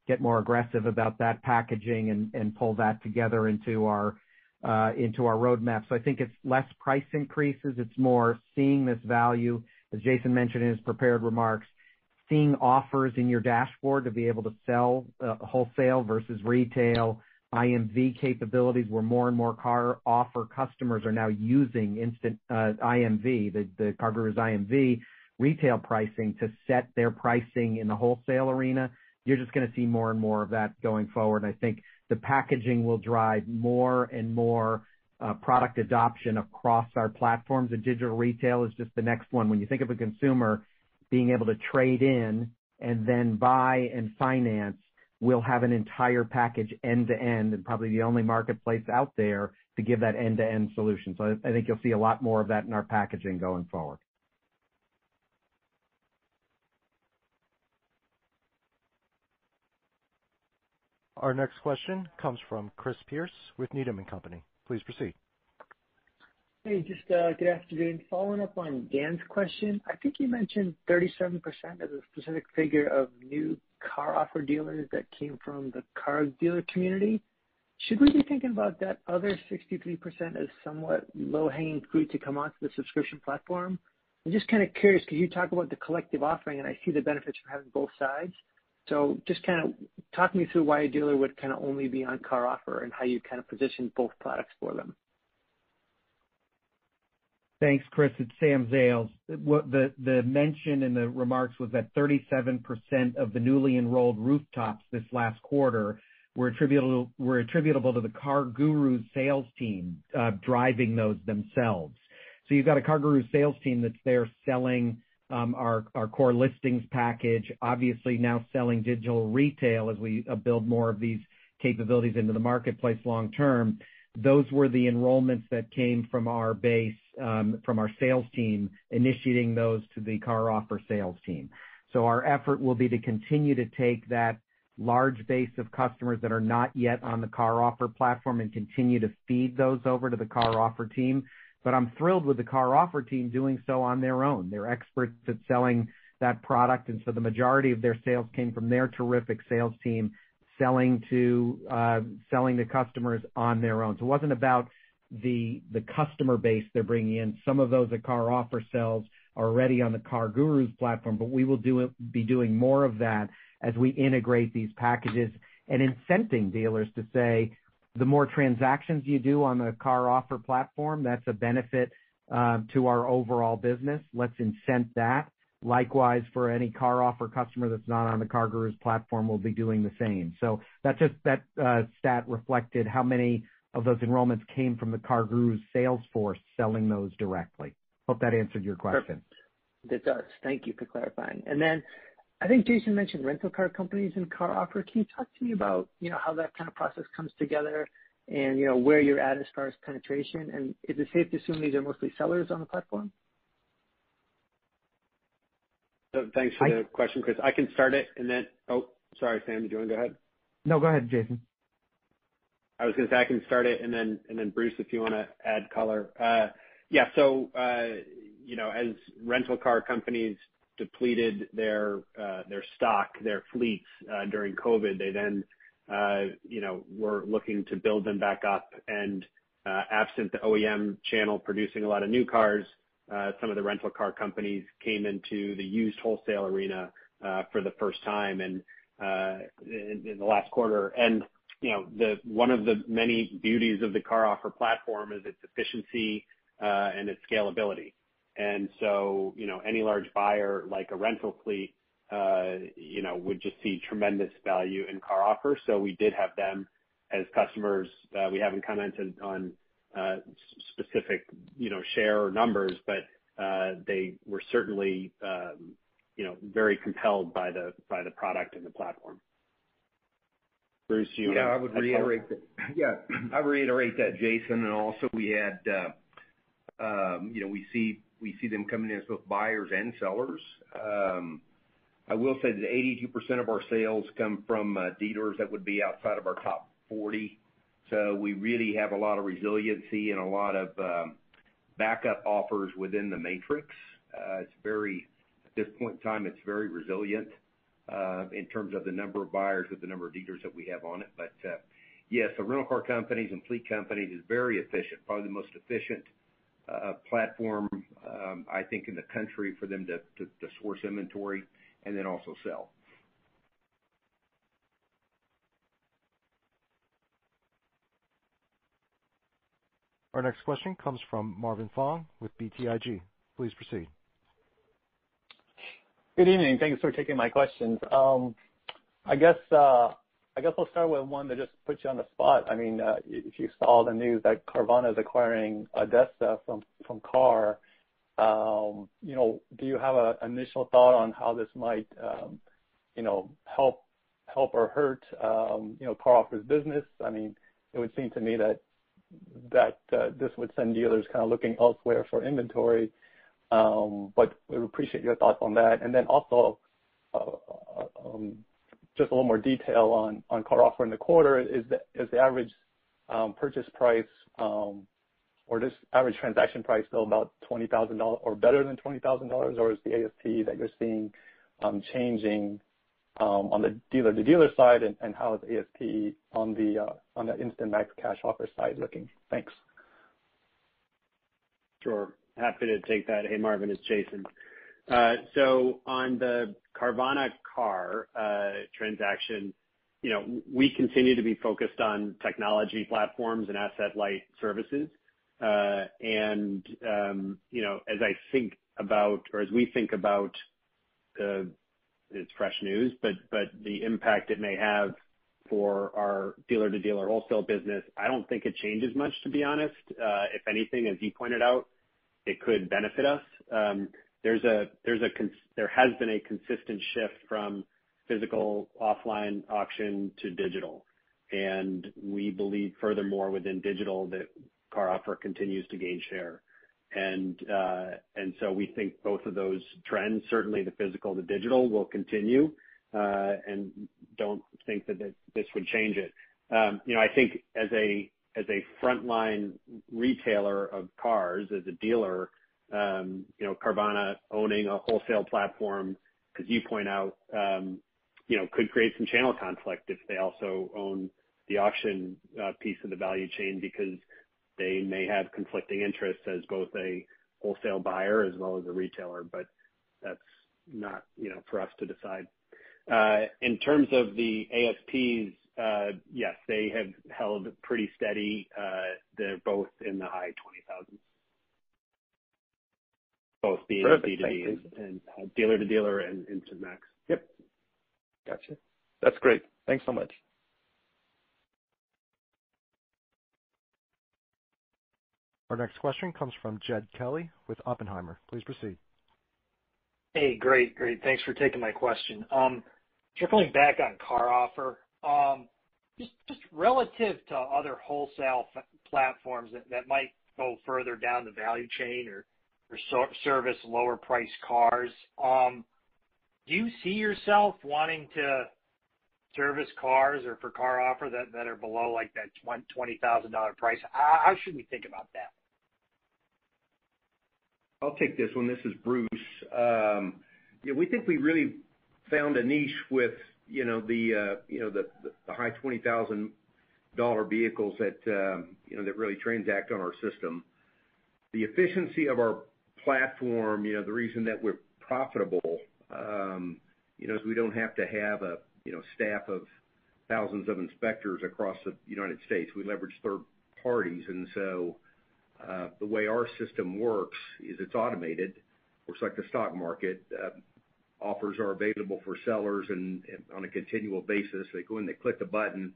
get more aggressive about that packaging and pull that together into our uh into our roadmap. So I think it's less price increases. It's more seeing this value, as Jason mentioned in his prepared remarks, seeing offers in your dashboard to be able to sell wholesale versus retail. IMV capabilities, where more and more CarOffer customers are now using instant uh, IMV, the CarGurus IMV retail pricing to set their pricing in the wholesale arena. You're just gonna see more and more of that going forward. I think the packaging will drive more and more uh, product adoption across our platforms. And digital retail is just the next one. When you think of a consumer being able to trade in and then buy and finance, we'll have an entire package end to end, and probably the only marketplace out there to give that end-to-end solution. So I think you'll see a lot more of that in our packaging going forward. Our next question comes from Chris Pierce with Needham & Company. Please proceed. Hey, just uh, good afternoon. Following up on Dan's question, I think you mentioned 37% as a specific figure of new CarOffer dealers that came from the car dealer community. should we be thinking about that other 63% as somewhat low-hanging fruit to come onto the subscription platform? I'm just kind of curious because you talk about the collective offering, and I see the benefits from having both sides. So just kind of talk me through why a dealer would kind of only be on CarOffer and how you kind of position both products for them. Thanks, Chris. It's Sam Zales. The the mention in the remarks was that 37% of the newly enrolled rooftops this last quarter were attributable were attributable to the CarGurus sales team driving those themselves. So you've got a CarGurus sales team that's there selling um our our core listings package, obviously now selling digital retail as we build more of these capabilities into the marketplace long term. Those were the enrollments that came from our base, from our sales team, initiating those to the CarOffer sales team. So our effort will be to continue to take that large base of customers that are not yet on the CarOffer platform and continue to feed those over to the CarOffer team. But I'm thrilled with the CarOffer team doing so on their own. They're experts at selling that product, and so the majority of their sales came from their terrific sales team selling to uh customers on their own. So it wasn't about the the customer base they're bringing in. Some of those that CarOffer sells are already on the CarGurus platform, but we will do be doing more of that as we integrate these packages and incenting dealers to say, the more transactions you do on the CarOffer platform, that's a benefit to our overall business. Let's incent that. Likewise, for any CarOffer customer that's not on the CarGurus platform, we'll be doing the same. So that just that uh stat reflected how many of those enrollments came from the CarGurus sales force selling those directly. Hope that answered your question. It does. Thank you for clarifying. And then I think Jason mentioned rental car companies and CarOffer. Can you talk to me about, you know, how that kind of process comes together and, you know, where you're at as far as penetration? And is it safe to assume these are mostly sellers on the platform? Thanks for the question, Chris. I can start it and then. Oh, sorry, Sam, do you wanna go ahead? No, go ahead, Jason. I was gonna say I can start it and then and then Bruce, if you wanna add color. Uh yeah. So uh you know, as rental car companies depleted their uh their stock, their fleets uh during COVID, they then uh you know were looking to build them back up. And uh absent the OEM channel producing a lot of new cars, uh some of the rental car companies came into the used wholesale arena uh for the first time and uh in in the last quarter. You know, the one of the many beauties of the CarOffer platform is its efficiency uh and its scalability. And so, you know, any large buyer like a rental fleet uh you know would just see tremendous value in CarOffer. We did have them as customers. We haven't commented on uh specific, you know, share or numbers, but uh they were certainly, um, you know, very compelled by the by the product and the platform. Bruce, you add color? Yeah, I would reiterate that, Jason. And also we had, um, you know, we see we see them coming in as both buyers and sellers. Um, I will say that 82% of our sales come from uh, dealers that would be outside of our top 40. We really have a lot of resiliency and a lot of um, backup offers within the matrix. Uh, it's very at this point in time, it's very resilient Uh, in terms of the number of buyers with the number of dealers that we have on it. But uh yes, the rental car companies and fleet companies is very efficient, probably the most efficient uh, platform, um, I think in the country for them to source inventory and then also sell. Our next question comes from Marvin Fong with BTIG. Please proceed. Good evening. Thanks for taking my questions. Um I guess uh I'll start with one that just puts you on the spot. I mean, uh, if you saw the news that Carvana is acquiring ADESA from KAR, um, you know, do you have an initial thought on how this might, um, you know, help help or hurt, um, you know, CarOffer's business? I mean, it would seem to me that that uh, this would send dealers kind of looking elsewhere for inventory. But we appreciate your thoughts on that. And then also, um just a little more detail on CarOffer in the quarter. Is the is the average um purchase price um or this average transaction price still about $20,000 or better than $20,000? Or is the ASP that you're seeing um changing um on the dealer-to-dealer side, and how is ASP on the, uh, on the Instant Max Cash Offer side looking? Thanks. Sure. Happy to take that. Hey, Marvin, it's Jason. Uh so on the Carvana-KAR uh, transaction, you know, we continue to be focused on technology platforms and asset-light services. Uh, and um, you know, as I think about or as we think about, it's fresh news, but but the impact it may have for our dealer-to-dealer wholesale business, I don't think it changes much, to be honest. Uh, if anything, as you pointed out, it could benefit us. Um there's a there's a con there has been a consistent shift from physical offline auction to digital. And we believe furthermore within digital that CarOffer continues to gain share. And uh and so we think both of those trends, certainly the physical to digital, will continue, Uh and don't think that this would change it. Um, you know, I think as a frontline retailer of cars, as a dealer, um, you know, Carvana owning a wholesale platform, as you point out, um, you know, could create some channel conflict if they also own the auction piece of the value chain because they may have conflicting interests as both a wholesale buyer as well as a retailer. But that's not, you know, for us to decide. Uh in terms of the ASPs, yes, they have held pretty steady. They're both in the high $20,000s. Both being Perfect. Thank you. B2B and uh, dealer-to-dealer and Instant Max. Yep. Gotcha. That's great. Thanks so much. Our next question comes from Jed Kelly with Oppenheimer. Please proceed. Hey, great. Great. Thanks for taking my question. Um, circling back on CarOffer, Um, just relative to other wholesale platforms that might go further down the value chain or service lower priced cars, um, do you see yourself wanting to service cars or for CarOffer that that are below like that $20,000 price? How should we think about that? I'll take this one. This is Bruce. Um, yeah, we think we really found a niche with, the uh you know, the high $20,000 vehicles that, you know, that really transact on our system. The efficiency of our platform, you know, the reason that we're profitable, you know, is we don't have to have a, you know, staff of thousands of inspectors across the United States. We leverage third parties. And so uh the way our system works is it's automated. Works like the stock market. Offers are available for sellers and on a continual basis. They go in, they click the button.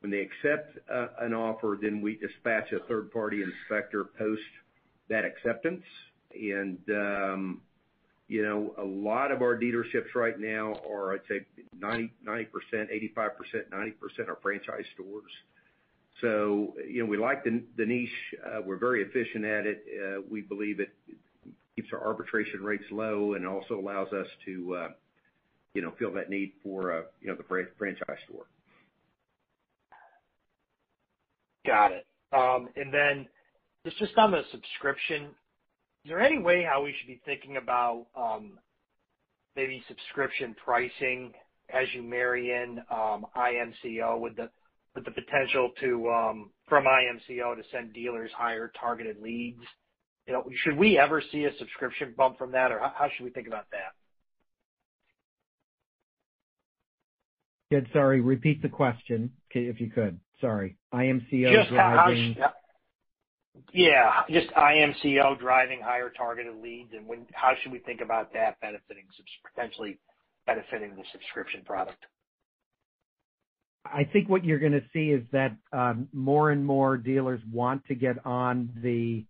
When they accept uh, an offer, then we dispatch a third-party inspector post that acceptance. And um you know, a lot of our dealerships right now are, I'd say 90%, 85%, 90% are franchise stores. So, you know, we like the niche. Uh, we're very efficient at it. Uh, we believe it keeps our arbitration rates low and also allows us to, fill that need for, uh, know, the franchise store. Got it. Um and then just on the subscription, is there any way how we should be thinking about um, maybe subscription pricing as you marry in um, IMCO with the potential um, from IMCO to send dealers higher targeted leads? Should we ever see a subscription bump from that, or how should we think about that? Jed, sorry, repeat the question if you could. Sorry. IMCO driving- Yeah, just IMCO driving higher targeted leads, and how should we think about that benefiting, potentially benefiting the subscription product? I think what you're gonna see is that um, more and more dealers want to get on the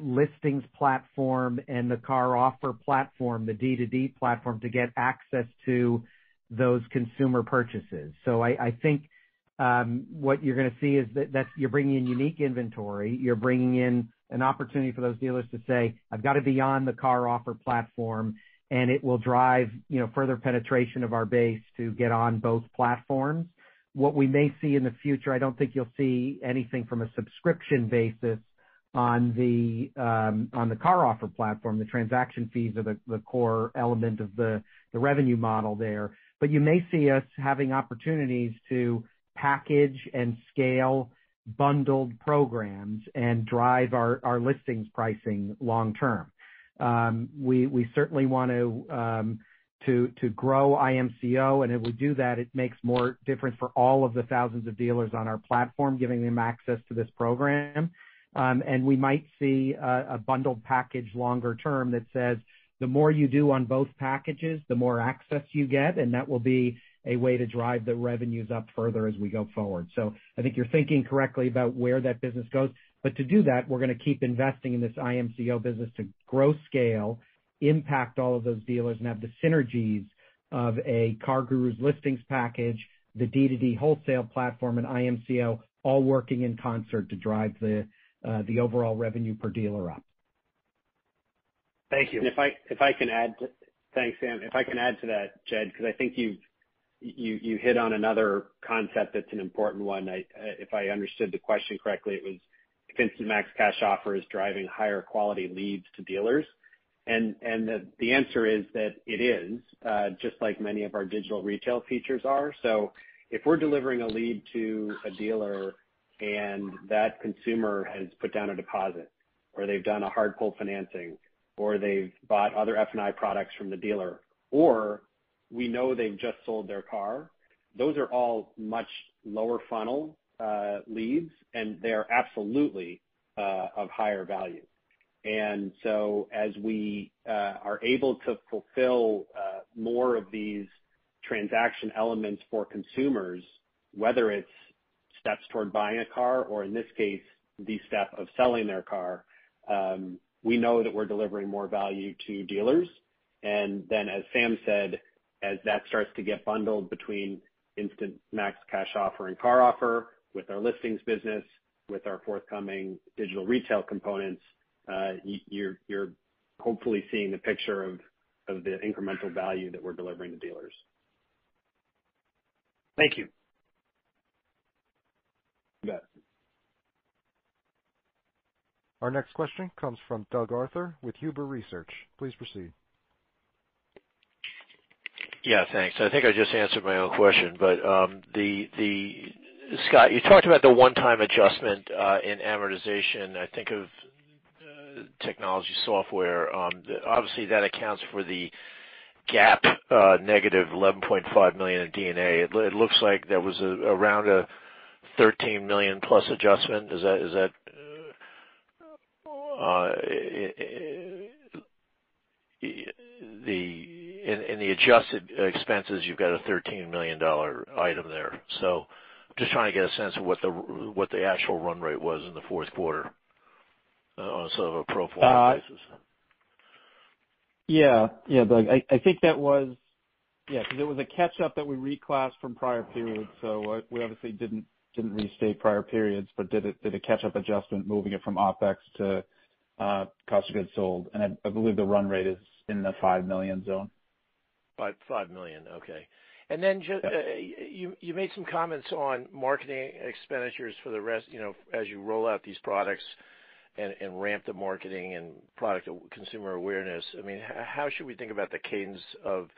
listings platform and the CarOffer platform, the D2D platform, to get access to those consumer purchases. So I think um what you're gonna see is that that's, you're bringing in unique inventory. You're bringing in an opportunity for those dealers to say, "I've got to be on the CarOffer platform," and it will drive, you know, further penetration of our base to get on both platforms. What we may see in the future, I don't think you'll see anything from a subscription basis on the CarOffer platform. The transaction fees are the core element of the revenue model there. But you may see us having opportunities to package and scale bundled programs and drive our listings pricing long term. Um we we certainly want to grow IMCO, and if we do that, it makes more difference for all of the thousands of dealers on our platform, giving them access to this program. Um, and we might see a bundled package longer term that says, the more you do on both packages, the more access you get, and that will be a way to drive the revenues up further as we go forward. So I think you're thinking correctly about where that business goes. But to do that, we're gonna keep investing in this IMCO business to grow scale, impact all of those dealers, and have the synergies of a CarGurus listings package, the D2D wholesale platform, and IMCO all working in concert to drive the uh, the overall revenue per dealer up. Thank you. If I if I can add to thanks, Sam. If I can add to that, Jed, because I think you hit on another concept that's an important one. If I understood the question correctly, it was if Instant Max Cash Offer is driving higher quality leads to dealers. And and the answer is that it is uh, just like many of our digital retail features are. So if we're delivering a lead to a dealer and that consumer has put down a deposit, or they've done a hard pull financing, or they've bought other F&I products from the dealer, or we know they've just sold their car, those are all much lower funnel uh leads, and they are absolutely uh of higher value. And so as we uh, are able to fulfill uh, more of these transaction elements for consumers, whether it's steps toward buying a car or in this case, the step of selling their car, um, we know that we're delivering more value to dealers. And then as Sam said, as that starts to get bundled between Instant Max Cash Offer and CarOffer with our listings business, with our forthcoming digital retail components, you're you're hopefully seeing the picture of of the incremental value that we're delivering to dealers. Thank you. You bet. Our next question comes from Doug Arthur with Huber Research. Please proceed. Yeah, thanks. I think I just answered my own question. but Scott, you talked about the one-time adjustment uh in amortization, I think of technology software. Um, obviously, that accounts for the GAAP uh, negative $11.5 million in D&A. It looks like there was around a 13 million plus adjustment. Is that is that uh, uh, the in the adjusted expenses, you've got a $13 million item there. So just trying to get a sense of what the what the actual run rate was in the fourth quarter on sort of a pro forma uh, basis. Yeah. Yeah, Doug, I think that was yeah, because it was a catch-up that we reclassed from prior periods. So uh we obviously didn't didn't restate prior periods, but did it did a catch-up adjustment, moving it from OpEx to uh, cost of goods sold. And I I believe the run rate is in the 5 million zone. 5 million. Okay. Uh, you made some comments on marketing expenditures for the rest, you know as you roll out these products and ramp the marketing and product consumer awareness. I mean, how should we think about the cadence of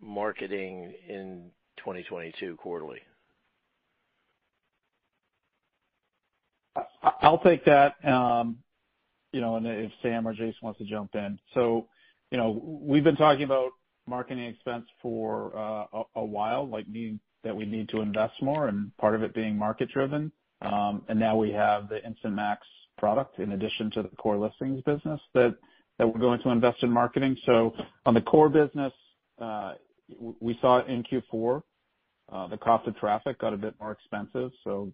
marketing in 2022 quarterly? I'll take that, Um, you know, and if Sam or Jason wants to jump in. So, you know, we've been talking about marketing expense for a while, like that we need to invest more, and part of it being market driven. Um and now we have the Instant Max product in addition to the core listings business that we're going to invest in marketing. So on the core business, we saw it in Q4. The cost of traffic got a bit more expensive, so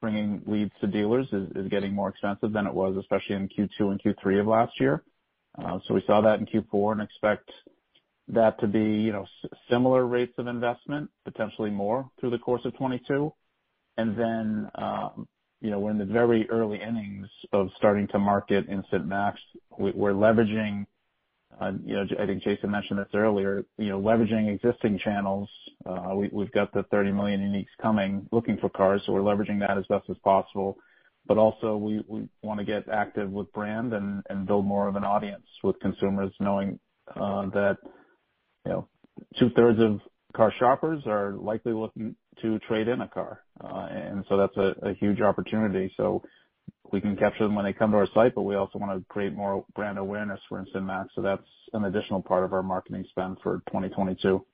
bringing leads to dealers is getting more expensive than it was, especially in Q2 and Q3 of last year. Uh so we saw that in Q4 and expect that to be you know, similar rates of investment, potentially more through the course of 2022. You know, we're in the very early innings of starting to market Instant Max. We're leveraging, uh, you know, I think Jason mentioned this earlier, you know, leveraging existing channels. Uh, we've got the 30 million uniques coming, looking for cars, so we're leveraging that as best as possible. But also we wanna get active with brand and build more of an audience with consumers knowing uh, that, you know, two-thirds of car shoppers are likely looking to trade in a car. Uh and so that's a huge opportunity. So we can capture them when they come to our site, but we also wanna create more brand awareness for Instant Max. So that's an additional part of our marketing spend for 2022.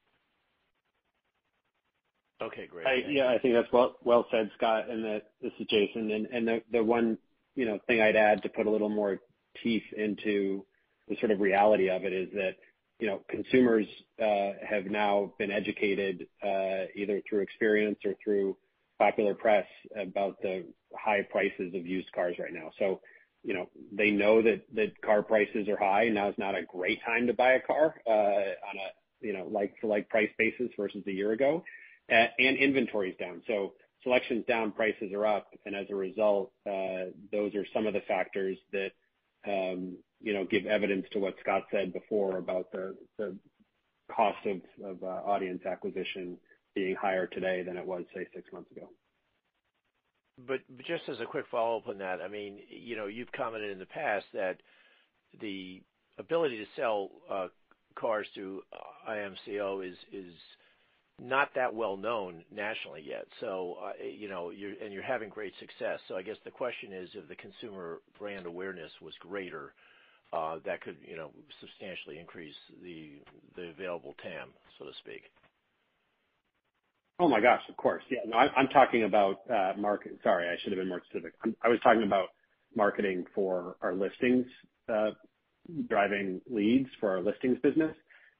Okay, great. Yeah, I think that's well said, Scott. And this is Jason. And and the one, you know, thing I'd add to put a little more teeth into the sort of reality of it is that, you know, consumers uh have now been educated uh either through experience or through popular press about the high prices of used cars right now. So, you know, they know that that car prices are high. Now is not a great time to buy a car uh on a you know, like-for-like price basis versus a year ago. And inventory is down. So Selection's down, prices are up. And as a result, uh those are some of the factors that, know, give evidence to what Scott said before about the cost of uh, audience acquisition being higher today than it was, say, six months ago. But just as a quick follow-up on that, I mean, you know, you've commented in the past that the ability to sell uh, cars through IMCO is not that well known nationally yet. So, uh, you know, and you're having great success. So I guess the question is, if the consumer brand awareness was greater, that could, you know, substantially increase the the available TAM, so to speak. Oh my gosh, of course. Yeah. No, I'm talking about uh market. Sorry, I should have been more specific. I was talking about marketing for our listings, uh driving leads for our listings business.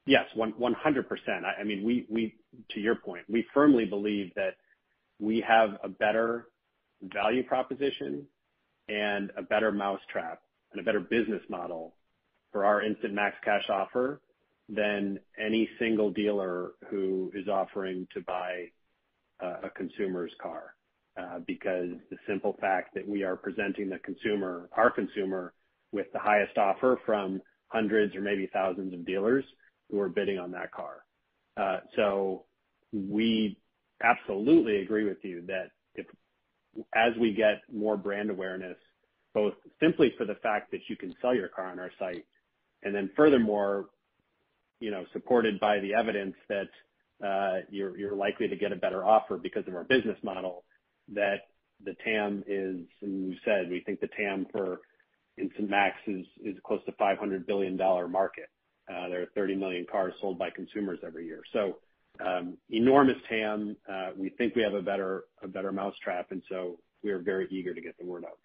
Yes, 100%. I mean, we, we to your point, we firmly believe that we have a better value proposition and a better mousetrap and a better business model for our Instant Max Cash Offer than any single dealer who is offering to buy a consumer's car. Uh, because the simple fact that we are presenting the consumer, our consumer, with the highest offer from hundreds or maybe thousands of dealers who are bidding on that car. Uh, so we absolutely agree with you that if as we get more brand awareness, both simply for the fact that you can sell your car on our site, and then furthermore, you know, supported by the evidence that uh, you're likely to get a better offer because of our business model, that the TAM is, and we said we think the TAM for Instant Max is is close to $500 billion market. Uh, there are 30 million cars sold by consumers every year. So um enormous TAM. Uh, we think we have a better a better mousetrap, and so we are very eager to get the word out.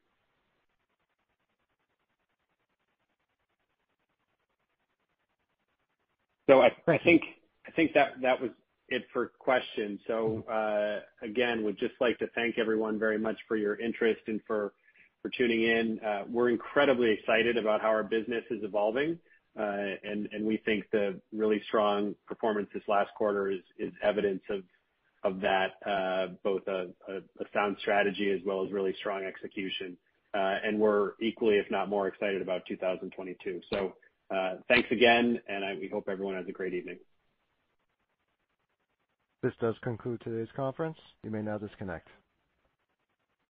I I think I think that was it for questions. So uh again, would just like to thank everyone very much for your interest and for tuning in. We're incredibly excited about how our business is evolving. Uh and we think the really strong performance this last quarter is is evidence of of that, both a sound strategy as well as really strong execution. Uh and we're equally, if not more excited about 2022. Thanks again, and we hope everyone has a great evening. This does conclude today's conference. You may now disconnect.